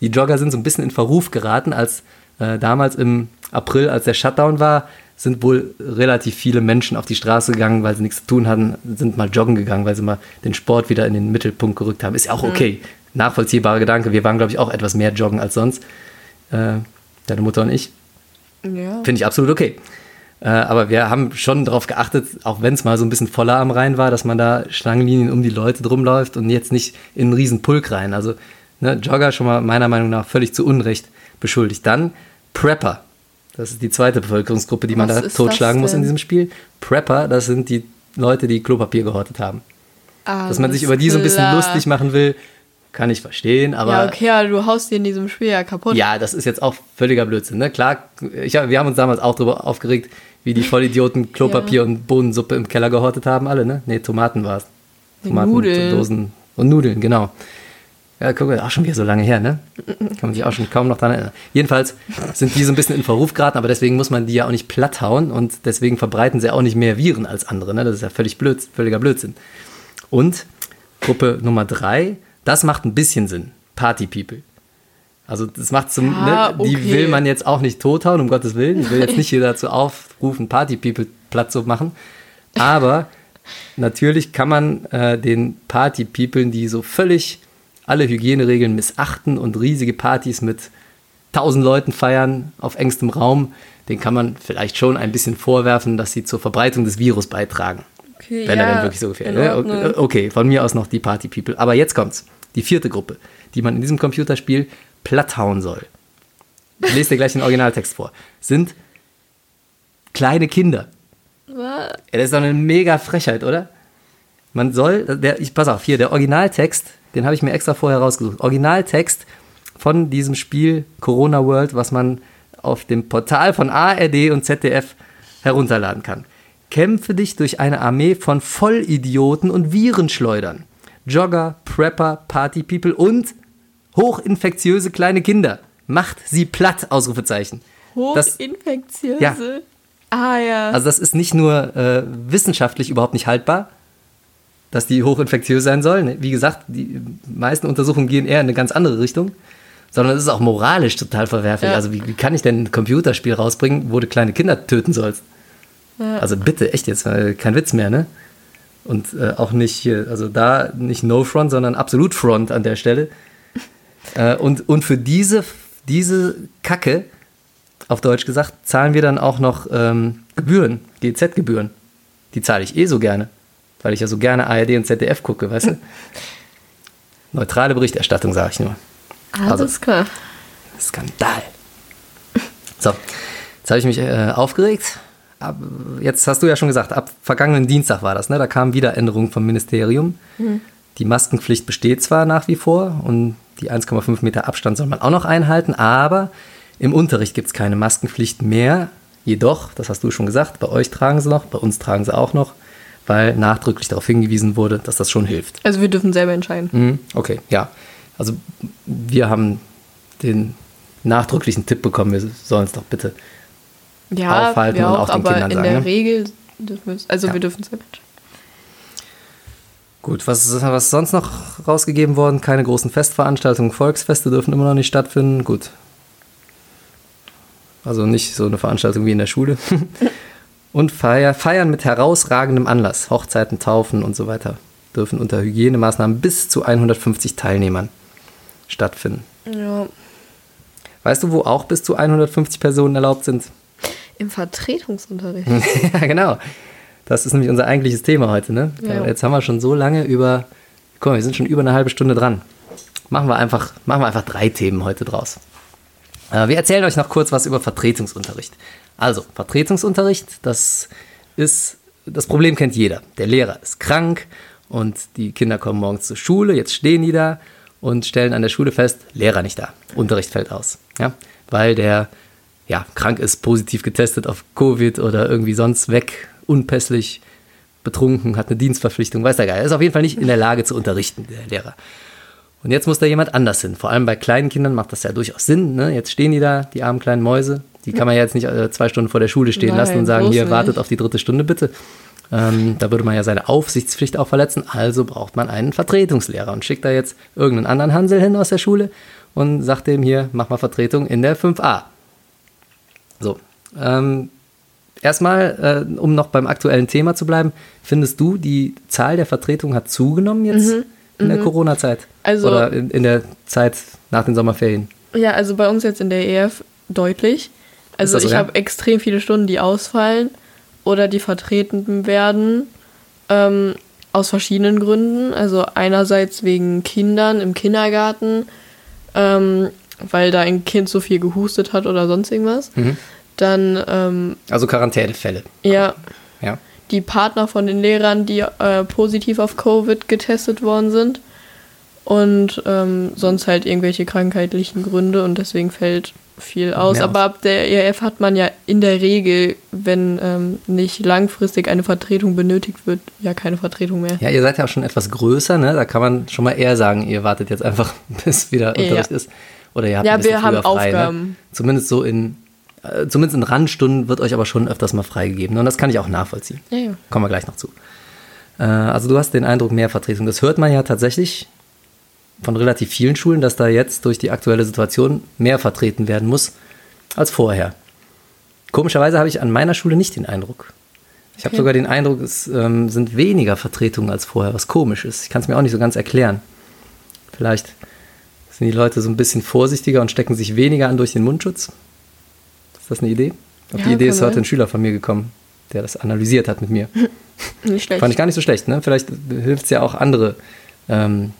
Die Jogger sind so ein bisschen in Verruf geraten, als äh, damals im April, als der Shutdown war, sind wohl relativ viele Menschen auf die Straße gegangen, weil sie nichts zu tun hatten, sind mal joggen gegangen, weil sie mal den Sport wieder in den Mittelpunkt gerückt haben. Ist ja auch okay. Nachvollziehbarer Gedanke. Wir waren, glaube ich, auch etwas mehr joggen als sonst. Äh, deine Mutter und ich. Ja. Finde ich absolut okay. Äh, aber wir haben schon darauf geachtet, auch wenn es mal so ein bisschen voller am Rhein war, dass man da Schlangenlinien um die Leute drum läuft und jetzt nicht in einen riesen Pulk rein. Also ne, Jogger schon mal meiner Meinung nach völlig zu Unrecht beschuldigt. Dann Prepper. Das ist die zweite Bevölkerungsgruppe, die man Was da ist totschlagen muss in diesem Spiel. Prepper, das sind die Leute, die Klopapier gehortet haben. Dass man sich Alles über die so ein bisschen klar. lustig machen will, kann ich verstehen, aber Ja, okay, aber du haust die in diesem Spiel ja kaputt. ja, das ist jetzt auch völliger Blödsinn. Ne? Klar, ich, wir haben uns damals auch darüber aufgeregt, wie die Vollidioten Klopapier und Bohnensuppe im Keller gehortet haben, alle, ne? Ne, Tomaten war es. Tomaten, Nudeln. Dosen und Nudeln, genau. Ja, guck mal, auch schon wieder so lange her, ne? Kann man sich auch schon kaum noch dran erinnern. Jedenfalls sind die so ein bisschen in Verruf geraten, aber deswegen muss man die ja auch nicht platt hauen und deswegen verbreiten sie auch nicht mehr Viren als andere, ne? Das ist ja völlig blöd, völliger Blödsinn. Und Gruppe Nummer drei, das macht ein bisschen Sinn. Party People. Also das macht zum, Ja, ne, die okay. will man jetzt auch nicht tothauen, um Gottes Willen. Ich will jetzt nicht hier dazu aufrufen, Party People platt zu machen. Aber natürlich kann man äh, den Party People, die so völlig alle Hygieneregeln missachten und riesige Partys mit tausend Leuten feiern auf engstem Raum, den kann man vielleicht schon ein bisschen vorwerfen, dass sie zur Verbreitung des Virus beitragen. Okay, Wenn er ja, denn wirklich so Ne? Ordnung. Okay, okay, von mir aus noch die Party People. Aber jetzt kommt's. Die vierte Gruppe, die man in diesem Computerspiel platthauen soll. Ich lese dir gleich den Originaltext vor. Sind kleine Kinder. Was? Ja, das ist doch eine mega Frechheit, oder? Man soll, der, ich, pass auf, hier, der Originaltext, den habe ich mir extra vorher rausgesucht. Originaltext von diesem Spiel Corona World, was man auf dem Portal von ARD und ZDF herunterladen kann. Kämpfe dich durch eine Armee von Vollidioten und Virenschleudern. Jogger, Prepper, Party People und hochinfektiöse kleine Kinder. Macht sie platt, Ausrufezeichen. Das, Hochinfektiöse. Ja. Ah ja. also das ist nicht nur äh, wissenschaftlich überhaupt nicht haltbar, dass die hochinfektiös sein sollen. Wie gesagt, die meisten Untersuchungen gehen eher in eine ganz andere Richtung, sondern es ist auch moralisch total verwerflich. Ja. Also wie, wie kann ich denn ein Computerspiel rausbringen, wo du kleine Kinder töten sollst? Ja. Also bitte, echt jetzt, kein Witz mehr, ne? Und äh, auch nicht hier, also da nicht No Front, sondern absolut Front an der Stelle. Äh, und, und für diese, diese Kacke, auf Deutsch gesagt, zahlen wir dann auch noch ähm, Gebühren, GZ-Gebühren. Die zahle ich eh so gerne, weil ich ja so gerne ARD und ZDF gucke, weißt du? Neutrale Berichterstattung, sage ich nur. Alles also- klar. Skandal. So, jetzt habe ich mich äh, aufgeregt. Ab, jetzt hast du ja schon gesagt, ab vergangenen Dienstag war das, ne? Da kamen wieder Änderungen vom Ministerium. Die Maskenpflicht besteht zwar nach wie vor und die 1,5 Meter Abstand soll man auch noch einhalten, aber im Unterricht gibt es keine Maskenpflicht mehr. Jedoch, das hast du schon gesagt, bei euch tragen sie noch, bei uns tragen sie auch noch, weil nachdrücklich darauf hingewiesen wurde, dass das schon hilft. Also wir dürfen selber entscheiden. Mhm, Okay, ja. Also wir haben den nachdrücklichen Tipp bekommen, wir sollen es doch bitte. Ja, Aufhalten wir und auch, auch den aber Kindern in sagen, der ne? Regel dürfen wir es. Also Ja. wir dürfen selber entscheiden. Gut, was ist, was sonst noch rausgegeben worden? Keine großen Festveranstaltungen, Volksfeste dürfen immer noch nicht stattfinden. Gut. Also nicht so eine Veranstaltung wie in der Schule. und Feier, Feiern mit herausragendem Anlass, Hochzeiten, Taufen und so weiter. dürfen unter Hygienemaßnahmen bis zu 150 Teilnehmern stattfinden. Ja. Weißt du, wo auch bis zu 150 Personen erlaubt sind? Im Vertretungsunterricht. ja, genau. Das ist nämlich unser eigentliches Thema heute. Ne? Ja. Jetzt haben wir schon so lange über. Guck mal, wir sind schon über eine halbe Stunde dran. Machen wir einfach, machen wir einfach drei Themen heute draus. Äh, wir erzählen euch noch kurz was über Vertretungsunterricht. Also, Vertretungsunterricht, das ist. Das Problem kennt jeder. Der Lehrer ist krank und die Kinder kommen morgens zur Schule. Jetzt stehen die da und stellen an der Schule fest, Lehrer nicht da. Unterricht fällt aus. Ja? Weil der ja, krank ist, positiv getestet auf Covid oder irgendwie sonst weg, unpässlich, betrunken, hat eine Dienstverpflichtung, weiß der Geil. Er ist auf jeden Fall nicht in der Lage zu unterrichten, der Lehrer. Und jetzt muss da jemand anders hin. Vor allem bei kleinen Kindern macht das ja durchaus Sinn. Ne? Jetzt stehen die da, die armen kleinen Mäuse. Die kann man ja jetzt nicht äh, zwei Stunden vor der Schule stehen Nein, lassen und sagen, hier, nicht. wartet auf die dritte Stunde bitte. Ähm, da würde man ja seine Aufsichtspflicht auch verletzen. Also braucht man einen Vertretungslehrer und schickt da jetzt irgendeinen anderen Hansel hin aus der Schule und sagt dem hier, mach mal Vertretung in der 5a. So, ähm, erstmal, äh, um noch beim aktuellen Thema zu bleiben, findest du, die Zahl der Vertretungen hat zugenommen jetzt in der Corona-Zeit? Mhm, Also- Oder in, in der Zeit nach den Sommerferien? Ja, also bei uns jetzt in der EF deutlich. Also so, ich ja? habe extrem viele Stunden, die ausfallen oder die vertreten werden. Ähm, aus verschiedenen Gründen. Also einerseits wegen Kindern im Kindergarten, ähm, weil da ein Kind so viel gehustet hat oder sonst irgendwas. Mhm. Dann, ähm, Also Quarantänefälle. ja, Ja. die Partner von den Lehrern, die äh, positiv auf Covid getestet worden sind. Und ähm, sonst halt irgendwelche krankheitlichen Gründe und deswegen fällt viel aus. Mehr Aber ab der ERF hat man ja in der Regel, wenn ähm, nicht langfristig eine Vertretung benötigt wird, ja keine Vertretung mehr. Ja, ihr seid ja auch schon etwas größer, ne? Da kann man schon mal eher sagen, ihr wartet jetzt einfach, bis wieder Ja. Unterricht ist. Oder ihr habt Ja, wir haben frei, Ne? Aufgaben. Zumindest so in, zumindest in Randstunden wird euch aber schon öfters mal freigegeben. Und das kann ich auch nachvollziehen. Ja, ja. Kommen wir gleich noch zu. Äh, also du hast den Eindruck, mehr Vertretung. Das hört man ja tatsächlich von relativ vielen Schulen, dass da jetzt durch die aktuelle Situation mehr vertreten werden muss als vorher. Komischerweise habe ich an meiner Schule nicht den Eindruck. Ich habe Okay. sogar den Eindruck, es ähm, sind weniger Vertretungen als vorher, was komisch ist. Ich kann es mir auch nicht so ganz erklären. Vielleicht sind die Leute so ein bisschen vorsichtiger und stecken sich weniger an durch den Mundschutz. Ist das eine Idee? Auf Ja, die Idee ist heute ein Schüler von mir gekommen, der das analysiert hat mit mir. Nicht schlecht. Fand ich gar nicht so schlecht, ne? Vielleicht hilft es ja auch andere ähm,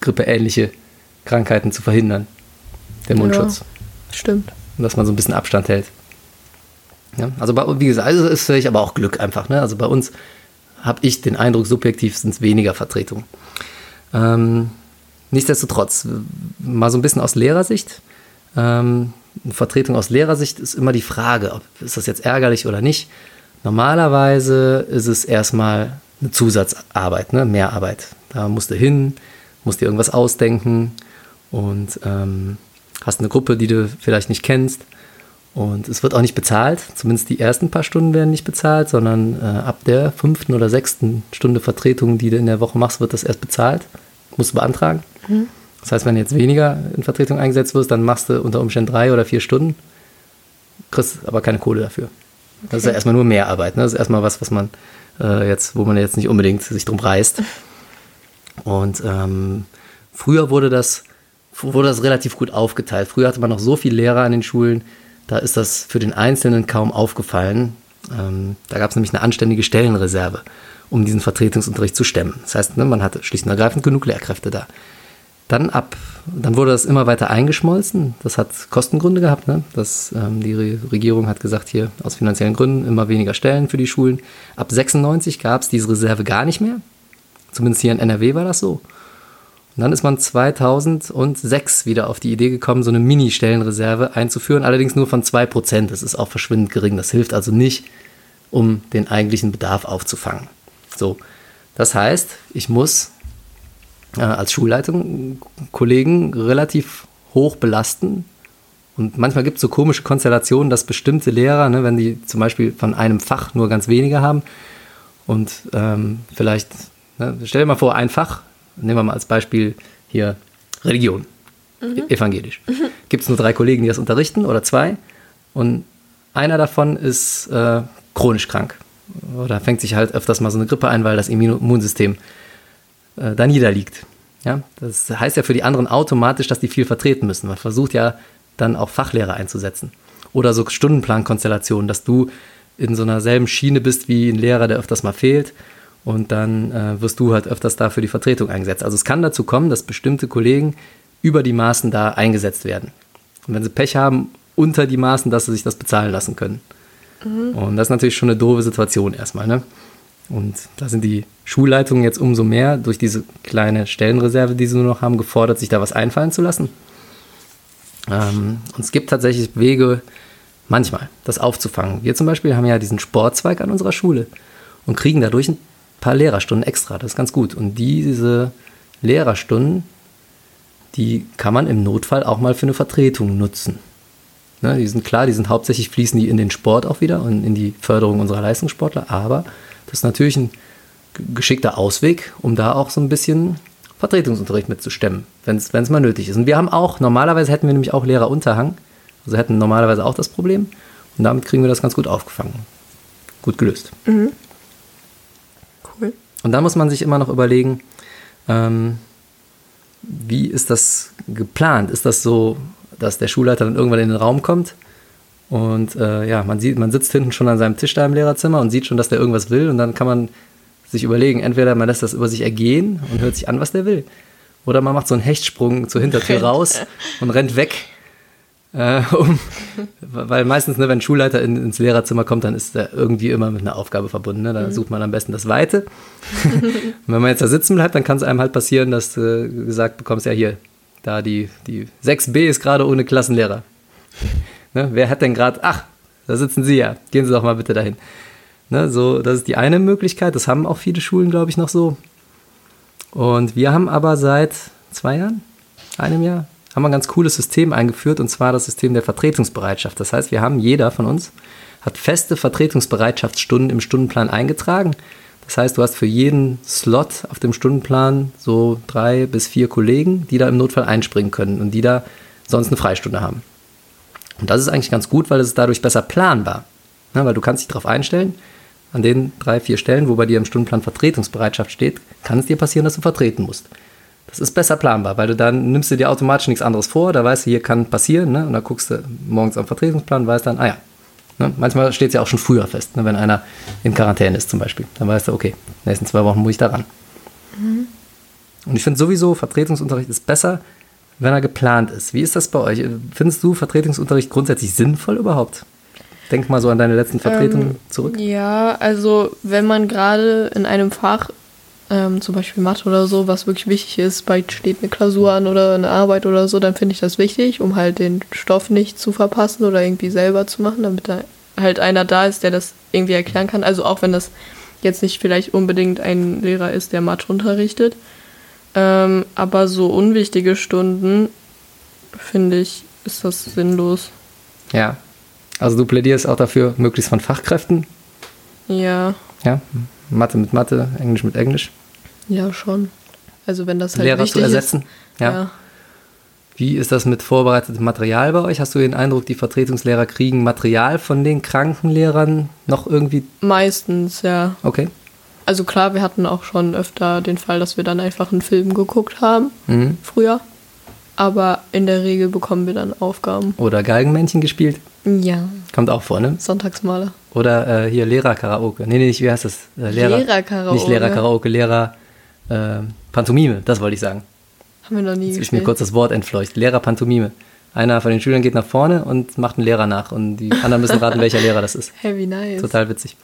grippeähnliche Krankheiten zu verhindern. Der Mundschutz. Stimmt. Und dass man so ein bisschen Abstand hält. Ja, also bei, wie gesagt, also ist vielleicht aber auch Glück einfach. Ne? Also bei uns habe ich den Eindruck, subjektiv sind es weniger Vertretungen. Ähm, nichtsdestotrotz, mal so ein bisschen aus Lehrersicht. Ähm, Vertretung aus Lehrersicht ist immer die Frage, ob, ist das jetzt ärgerlich oder nicht. Normalerweise ist es erstmal eine Zusatzarbeit, ne? Mehrarbeit. Da musst du hin, musst dir irgendwas ausdenken und ähm, hast eine Gruppe, die du vielleicht nicht kennst. Und es wird auch nicht bezahlt, zumindest die ersten paar Stunden werden nicht bezahlt, sondern äh, ab der fünften oder sechsten Stunde Vertretung, die du in der Woche machst, wird das erst bezahlt. Musst du beantragen. Das heißt, wenn du jetzt weniger in Vertretung eingesetzt wirst, dann machst du unter Umständen drei oder vier Stunden, kriegst aber keine Kohle dafür. Das ist ja Okay. erstmal nur Mehrarbeit. Ne? Das ist erstmal was, was man äh, jetzt, wo man jetzt nicht unbedingt sich drum reißt. Und ähm, früher wurde das, wurde das relativ gut aufgeteilt. Früher hatte man noch so viele Lehrer an den Schulen, da ist das für den Einzelnen kaum aufgefallen. Ähm, da gab es nämlich eine anständige Stellenreserve, um diesen Vertretungsunterricht zu stemmen. Das heißt, ne, man hatte schlicht und ergreifend genug Lehrkräfte da. Dann ab, dann wurde das immer weiter eingeschmolzen. Das hat Kostengründe gehabt. Ne? Das, ähm, die Re Regierung hat gesagt, hier aus finanziellen Gründen immer weniger Stellen für die Schulen. Ab 96 gab es diese Reserve gar nicht mehr. Zumindest hier in NRW war das so. Und dann ist man 2006 wieder auf die Idee gekommen, so eine Mini-Stellenreserve einzuführen, allerdings nur von 2%. Das ist auch verschwindend gering. Das hilft also nicht, um den eigentlichen Bedarf aufzufangen. So, das heißt, ich muss äh, als Schulleitung Kollegen relativ hoch belasten. Und manchmal gibt es so komische Konstellationen, dass bestimmte Lehrer, ne, wenn die zum Beispiel von einem Fach nur ganz wenige haben und ähm, vielleicht, ne, stell dir mal vor, ein Fach, nehmen wir mal als Beispiel hier Religion, evangelisch. Gibt es nur drei Kollegen, die das unterrichten oder zwei und einer davon ist äh, chronisch krank. oder fängt sich halt öfters mal so eine Grippe ein, weil das Immunsystem äh, da niederliegt. Ja, das heißt ja für die anderen automatisch, dass die viel vertreten müssen. Man versucht ja dann auch Fachlehrer einzusetzen. Oder so Stundenplankonstellationen, dass du in so einer selben Schiene bist wie ein Lehrer, der öfters mal fehlt. Und dann äh, wirst du halt öfters da für die Vertretung eingesetzt. Also es kann dazu kommen, dass bestimmte Kollegen über die Maßen da eingesetzt werden. Und wenn sie Pech haben, unter die Maßen, dass sie sich das bezahlen lassen können. Mhm. Und das ist natürlich schon eine doofe Situation erstmal. Ne? Und da sind die Schulleitungen jetzt umso mehr durch diese kleine Stellenreserve, die sie nur noch haben, gefordert, sich da was einfallen zu lassen. Ähm, und es gibt tatsächlich Wege, manchmal das aufzufangen. Wir zum Beispiel haben ja diesen Sportzweig an unserer Schule und kriegen dadurch ein paar Lehrerstunden extra. Das ist ganz gut. Und diese Lehrerstunden, die kann man im Notfall auch mal für eine Vertretung nutzen. Ne, die sind klar, die sind hauptsächlich fließen die in den Sport auch wieder und in die Förderung unserer Leistungssportler, aber das ist natürlich ein geschickter Ausweg, um da auch so ein bisschen Vertretungsunterricht mitzustemmen, wenn es mal nötig ist. Und wir haben auch, normalerweise hätten wir nämlich auch Lehrerunterhang, also hätten normalerweise auch das Problem und damit kriegen wir das ganz gut aufgefangen. Gut gelöst. Mhm. Cool. Und da muss man sich immer noch überlegen, ähm, wie ist das geplant? Ist das so, dass der Schulleiter dann irgendwann in den Raum kommt und äh, ja, man sieht, man sitzt hinten schon an seinem Tisch da im Lehrerzimmer und sieht schon, dass der irgendwas will und dann kann man sich überlegen, entweder man lässt das über sich ergehen und hört sich an, was der will, oder man macht so einen Hechtsprung zur Hintertür raus und rennt weg. Äh, um, weil meistens, ne, wenn ein Schulleiter in, ins Lehrerzimmer kommt, dann ist er irgendwie immer mit einer Aufgabe verbunden. Ne? Da mhm. sucht man am besten das Weite. und wenn man jetzt da sitzen bleibt, dann kann es einem halt passieren, dass du gesagt bekommst, ja hier, da die, die 6b ist gerade ohne Klassenlehrer. Ne? Wer hat denn gerade, ach, da sitzen Sie ja, gehen Sie doch mal bitte dahin. Ne? So, das ist die eine Möglichkeit, das haben auch viele Schulen, glaube ich, noch so. Und wir haben aber seit zwei Jahren, einem Jahr, haben wir ein ganz cooles System eingeführt, und zwar das System der Vertretungsbereitschaft. Das heißt, wir haben, jeder von uns hat feste Vertretungsbereitschaftsstunden im Stundenplan eingetragen. Das heißt, du hast für jeden Slot auf dem Stundenplan so drei bis vier Kollegen, die da im Notfall einspringen können und die da sonst eine Freistunde haben. Und das ist eigentlich ganz gut, weil es ist dadurch besser planbar. Ja, weil du kannst dich darauf einstellen, an den drei, vier Stellen, wo bei dir im Stundenplan Vertretungsbereitschaft steht, kann es dir passieren, dass du vertreten musst. Das ist besser planbar, weil du dann nimmst du dir automatisch nichts anderes vor, da weißt du, hier kann passieren, ne? und dann guckst du morgens am Vertretungsplan, weißt dann, ah ja, ne? manchmal steht es ja auch schon früher fest, ne? wenn einer in Quarantäne ist zum Beispiel, dann weißt du, okay, nächsten zwei Wochen muss ich da ran. Mhm. Und ich finde sowieso, Vertretungsunterricht ist besser, wenn er geplant ist. Wie ist das bei euch? Findest du Vertretungsunterricht grundsätzlich sinnvoll überhaupt? Denk mal so an deine letzten Vertretungen ähm, zurück. Ja, also wenn man gerade in einem Fach, ähm, zum Beispiel Mathe oder so, was wirklich wichtig ist, bald steht eine Klausur an oder eine Arbeit oder so, dann finde ich das wichtig, um halt den Stoff nicht zu verpassen oder irgendwie selber zu machen, damit da halt einer da ist, der das irgendwie erklären kann. Also auch wenn das jetzt nicht vielleicht unbedingt ein Lehrer ist, der Mathe unterrichtet. Ähm, aber so unwichtige Stunden, finde ich, ist das sinnlos. Ja. Also du plädierst auch dafür, möglichst von Fachkräften? Ja. Ja. Mathe mit Mathe, Englisch mit Englisch? Ja, schon. Also wenn das halt Lehrer zu ersetzen? Ist, ja. ja. Wie ist das mit vorbereitetem Material bei euch? Hast du den Eindruck, die Vertretungslehrer kriegen Material von den Krankenlehrern noch irgendwie? Meistens, ja. Okay. Also klar, wir hatten auch schon öfter den Fall, dass wir dann einfach einen Film geguckt haben, mhm. früher. Aber in der Regel bekommen wir dann Aufgaben. Oder Galgenmännchen gespielt? Ja. Kommt auch vor, ne? Sonntagsmaler. Oder äh, hier Lehrer-Karaoke. Nee, nee, nicht, wie heißt das? Äh, Lehrer, Lehrer-Karaoke. Nicht Lehrer-Karaoke, Lehrer äh, Pantomime, das wollte ich sagen. Haben wir noch nie Jetzt ist mir kurz das Wort entfleucht. Lehrer-Pantomime. Einer von den Schülern geht nach vorne und macht einen Lehrer nach und die anderen müssen raten, welcher Lehrer das ist. Heavy nice. Total witzig.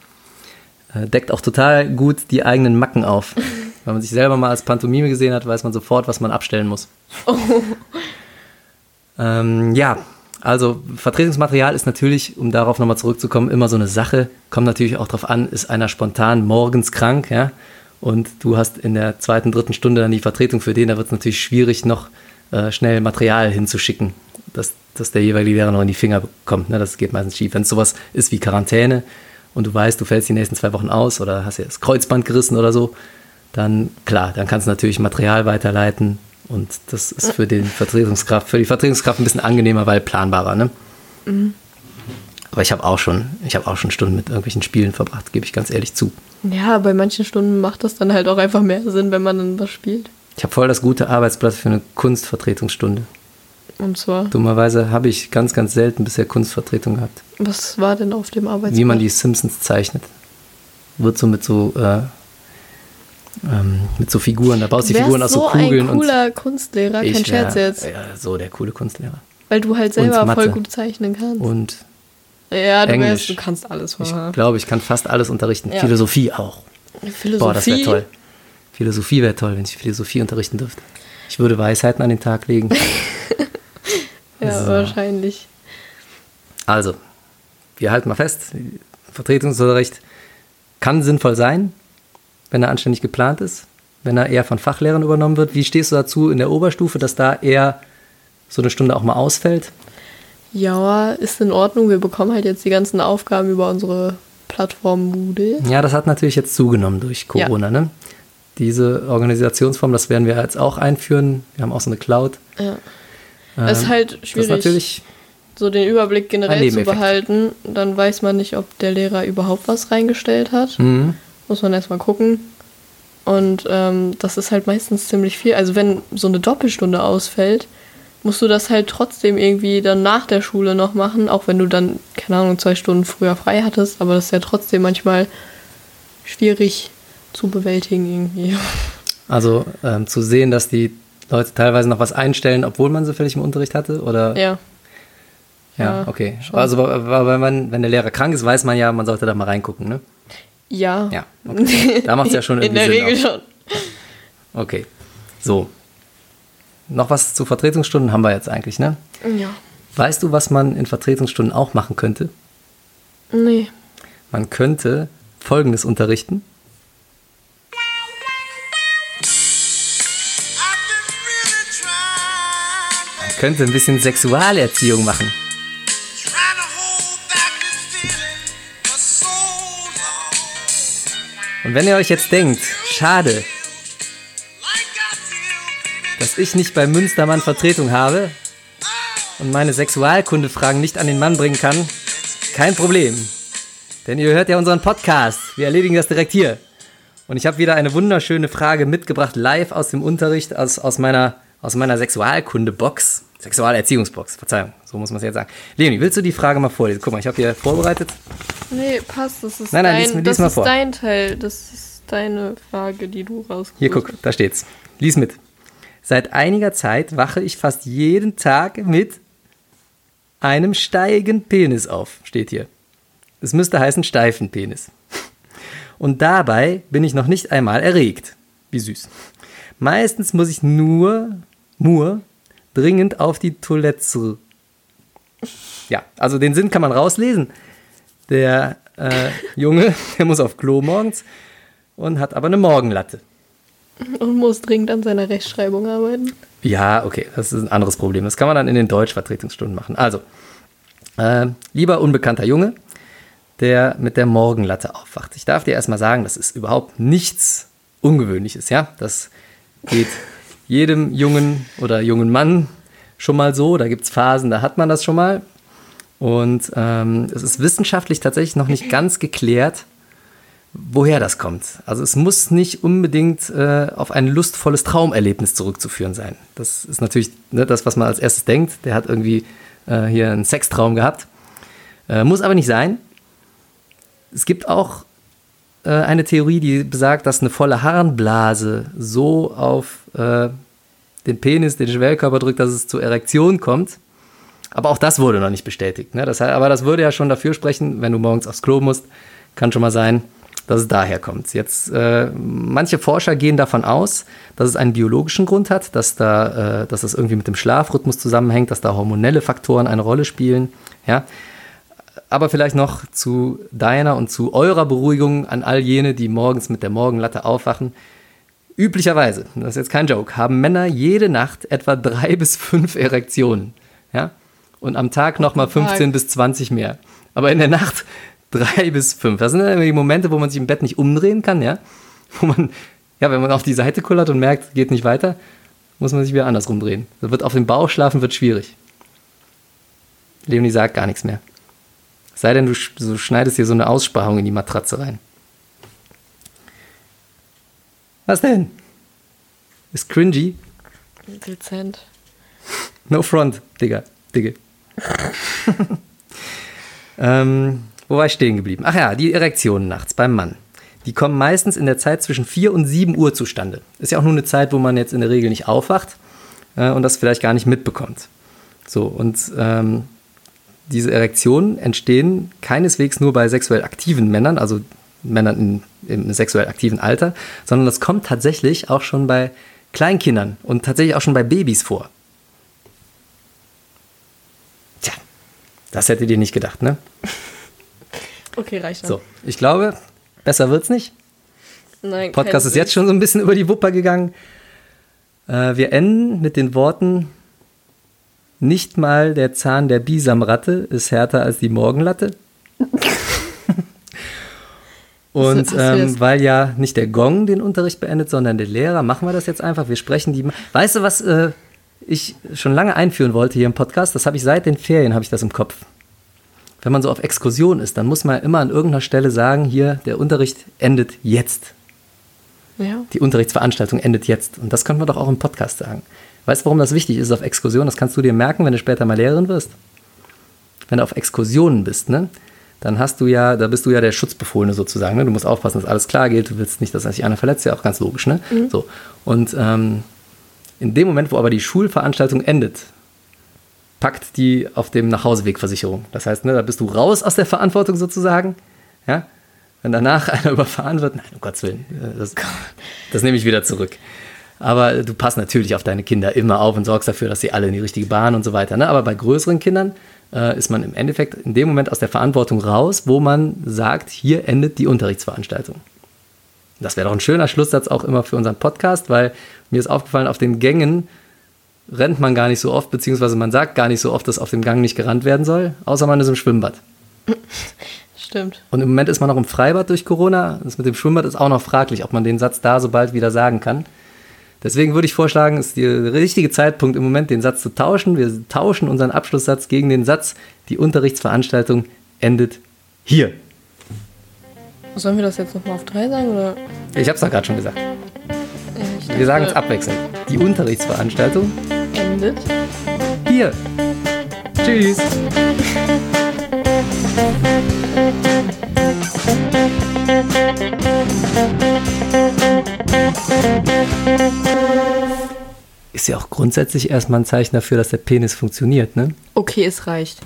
Äh, deckt auch total gut die eigenen Macken auf. Wenn man sich selber mal als Pantomime gesehen hat, weiß man sofort, was man abstellen muss. Oh. Ähm, ja, also Vertretungsmaterial ist natürlich, um darauf nochmal zurückzukommen, immer so eine Sache. Kommt natürlich auch darauf an, ist einer spontan morgens krank, ja, und du hast in der zweiten, dritten Stunde dann die Vertretung für den, da wird es natürlich schwierig, noch äh, schnell Material hinzuschicken, dass, dass der jeweilige Lehrer noch in die Finger bekommt. Ne? Das geht meistens schief. Wenn es sowas ist wie Quarantäne, und du weißt, du fällst die nächsten zwei Wochen aus oder hast ja das Kreuzband gerissen oder so, dann klar, dann kannst du natürlich Material weiterleiten und das ist für den Vertretungskraft, für die Vertretungskraft ein bisschen angenehmer, weil planbarer, ne? Mhm. Aber ich habe auch schon, ich habe auch schon Stunden mit irgendwelchen Spielen verbracht, gebe ich ganz ehrlich zu. Ja, bei manchen Stunden macht das dann halt auch einfach mehr Sinn, wenn man dann was spielt. Ich habe voll das gute Arbeitsblatt für eine Kunstvertretungsstunde. Und zwar, Dummerweise habe ich ganz, ganz selten bisher Kunstvertretung gehabt. was war denn auf dem Arbeitsblatt? Wie man die Simpsons zeichnet. Wird so mit so, äh, ähm, mit so Figuren, da baust du die Figuren aus so so Kugeln ein cooler Kunstlehrer, und kein ich Scherz wär, jetzt. Ja, so der coole Kunstlehrer. Weil du halt selber voll gut zeichnen kannst. Und ja, du, Englisch. wärst, du kannst alles ich machen. glaube, ich kann fast alles unterrichten. Ja. Philosophie auch. Philosophie. Boah, das wäre toll. Philosophie wäre toll, wenn ich Philosophie unterrichten dürfte. Ich würde Weisheiten an den Tag legen. Ja, So. wahrscheinlich. Also, wir halten mal fest, Vertretungsunterricht kann sinnvoll sein, wenn er anständig geplant ist, wenn er eher von Fachlehrern übernommen wird. Wie stehst du dazu in der Oberstufe, dass da eher so eine Stunde auch mal ausfällt? Ja, ist in Ordnung. Wir bekommen halt jetzt die ganzen Aufgaben über unsere Plattform Moodle. Ja, das hat natürlich jetzt zugenommen durch Corona. Ne? Diese Organisationsform, das werden wir jetzt auch einführen. Wir haben auch so eine Cloud. Ja. Ähm, Es ist halt Das ist schwierig, natürlich, so den Überblick generell zu behalten. Dann weiß man nicht, ob der Lehrer überhaupt was reingestellt hat. mhm. Muss man erstmal gucken. Und ähm, das ist halt meistens ziemlich viel. Also wenn so eine Doppelstunde ausfällt, musst du das halt trotzdem irgendwie dann nach der Schule noch machen, auch wenn du dann, keine Ahnung, zwei Stunden früher frei hattest. Aber das ist ja trotzdem manchmal schwierig zu bewältigen irgendwie. also ähm, zu sehen, dass die Leute teilweise noch was einstellen, obwohl man zufällig im Unterricht hatte? Oder? Ja. Ja, okay. schon. Also wenn, man, wenn der Lehrer krank ist, weiß man ja, man sollte da mal reingucken, ne? Ja. Ja, okay. Da macht es ja schon In irgendwie der Regel Sinn. schon. Auch. Okay. So. Noch was zu Vertretungsstunden haben wir jetzt eigentlich, ne? Ja. Weißt du, was man in Vertretungsstunden auch machen könnte? Nee. Man könnte Folgendes unterrichten. Könnte ein bisschen Sexualerziehung machen. Und wenn ihr euch jetzt denkt, schade, dass ich nicht bei Münstermann Vertretung habe und meine Sexualkundefragen nicht an den Mann bringen kann, kein Problem. Denn ihr hört ja unseren Podcast. Wir erledigen das direkt hier. Und ich habe wieder eine wunderschöne Frage mitgebracht, live aus dem Unterricht, aus, aus meiner, aus meiner Sexualkunde-Box. Sexualerziehungsbox, Verzeihung, so muss man es jetzt sagen. Leonie, willst du die Frage mal vorlesen? Guck mal, ich habe hier vorbereitet. Nee, passt. Das ist, Nein, nein, dein, lies- lies das ist vor. dein Teil. Das ist deine Frage, die du rausgesucht Hier, guck, da steht's. Lies mit. Seit einiger Zeit wache ich fast jeden Tag mit einem steigen Penis auf, steht hier. Es müsste heißen steifen Penis. Und dabei bin ich noch nicht einmal erregt. Wie süß. Meistens muss ich nur, nur dringend auf die Toilette. Ja, also den Sinn kann man rauslesen. Der äh, Junge, der muss auf Klo morgens und hat aber eine Morgenlatte. Und muss dringend an seiner Rechtschreibung arbeiten. Ja, okay, das ist ein anderes Problem. Das kann man dann in den Deutschvertretungsstunden machen. Also, äh, lieber unbekannter Junge, der mit der Morgenlatte aufwacht. Ich darf dir erstmal sagen, das ist überhaupt nichts Ungewöhnliches, ja? Das geht jedem jungen oder jungen Mann schon mal so. Da gibt es Phasen, da hat man das schon mal. Und ähm, es ist wissenschaftlich tatsächlich noch nicht ganz geklärt, woher das kommt. Also es muss nicht unbedingt äh, auf ein lustvolles Traumerlebnis zurückzuführen sein. Das ist natürlich ne, das, was man als erstes denkt. Der hat irgendwie äh, hier einen Sextraum gehabt. Äh, muss aber nicht sein. Es gibt auch äh, eine Theorie, die besagt, dass eine volle Harnblase so auf äh, den Penis, den Schwellkörper drückt, dass es zur Erektion kommt. Aber auch das wurde noch nicht bestätigt. Ne? Das, aber das würde ja schon dafür sprechen, wenn du morgens aufs Klo musst, kann schon mal sein, dass es daher kommt. Jetzt, äh, manche Forscher gehen davon aus, dass es einen biologischen Grund hat, dass, da, äh, dass das irgendwie mit dem Schlafrhythmus zusammenhängt, dass da hormonelle Faktoren eine Rolle spielen. Ja? Aber vielleicht noch zu deiner und zu eurer Beruhigung an all jene, die morgens mit der Morgenlatte aufwachen. Üblicherweise, das ist jetzt kein Joke, haben Männer jede Nacht etwa drei bis fünf Erektionen. Ja? Und am Tag nochmal Tag. 15 bis 20 mehr. Aber in der Nacht drei bis fünf. Das sind dann die Momente, wo man sich im Bett nicht umdrehen kann, ja? Wo man, ja, wenn man auf die Seite kullert und merkt, geht nicht weiter, muss man sich wieder andersrum drehen. Das wird auf dem Bauch schlafen wird schwierig. Leonie sagt gar nichts mehr. Sei denn, du, du schneidest hier so eine Aussparung in die Matratze rein. Was denn? Ist cringy? Dezent. No front, Digga. Digga. ähm, wo war ich stehen geblieben? Ach ja, die Erektionen nachts beim Mann. Die kommen meistens in der Zeit zwischen 4 und 7 Uhr zustande. Ist ja auch nur eine Zeit, wo man jetzt in der Regel nicht aufwacht äh, und das vielleicht gar nicht mitbekommt. So, und ähm, diese Erektionen entstehen keineswegs nur bei sexuell aktiven Männern, also Männern in, im sexuell aktiven Alter, sondern das kommt tatsächlich auch schon bei Kleinkindern und tatsächlich auch schon bei Babys vor. Tja, das hättet ihr nicht gedacht, ne? Okay, reicht dann. So, ich glaube, besser wird's nicht. Nein, Podcast ist jetzt schon so ein bisschen über die Wupper gegangen. Äh, wir enden mit den Worten: Nicht mal der Zahn der Bisamratte ist härter als die Morgenlatte. Und ähm, weil ja nicht der Gong den Unterricht beendet, sondern der Lehrer, machen wir das jetzt einfach. Wir sprechen die. Weißt du, was äh, ich schon lange einführen wollte hier im Podcast? Das habe ich seit den Ferien, habe ich das im Kopf. Wenn man so auf Exkursion ist, dann muss man immer an irgendeiner Stelle sagen, hier, der Unterricht endet jetzt. Ja. Die Unterrichtsveranstaltung endet jetzt. Und das könnte man doch auch im Podcast sagen. Weißt du, warum das wichtig ist auf Exkursion? Das kannst du dir merken, wenn du später mal Lehrerin wirst. Wenn du auf Exkursionen bist, ne? Dann hast du ja, da bist du ja der Schutzbefohlene sozusagen. Ne? Du musst aufpassen, dass alles klar geht. Du willst nicht, dass sich einer verletzt, ja auch ganz logisch, ne? So. Und ähm, in dem Moment, wo aber die Schulveranstaltung endet, packt die auf dem Nachhausewegversicherung. Das heißt, ne, da bist du raus aus der Verantwortung sozusagen. Ja? Wenn danach einer überfahren wird, nein, um Gottes Willen, äh, das, das nehme ich wieder zurück. Aber du passt natürlich auf deine Kinder immer auf und sorgst dafür, dass sie alle in die richtige Bahn und so weiter. Ne? Aber bei größeren Kindern äh, ist man im Endeffekt in dem Moment aus der Verantwortung raus, wo man sagt, hier endet die Unterrichtsveranstaltung. Das wäre doch ein schöner Schlusssatz auch immer für unseren Podcast, weil mir ist aufgefallen, auf den Gängen rennt man gar nicht so oft, beziehungsweise man sagt gar nicht so oft, dass auf dem Gang nicht gerannt werden soll, außer man ist im Schwimmbad. Stimmt. Und im Moment ist man noch im Freibad durch Corona. Das mit dem Schwimmbad ist auch noch fraglich, ob man den Satz da so bald wieder sagen kann. Deswegen würde ich vorschlagen, ist der richtige Zeitpunkt im Moment, den Satz zu tauschen. Wir tauschen unseren Abschlusssatz gegen den Satz, die Unterrichtsveranstaltung endet hier. Sollen wir das jetzt nochmal auf drei sagen? Oder? Ich habe es doch gerade schon gesagt. Ich Wir sagen es dachte, abwechselnd. Die Unterrichtsveranstaltung Endet. hier. Tschüss. Ist ja auch grundsätzlich erstmal ein Zeichen dafür, dass der Penis funktioniert, ne? Okay, es reicht.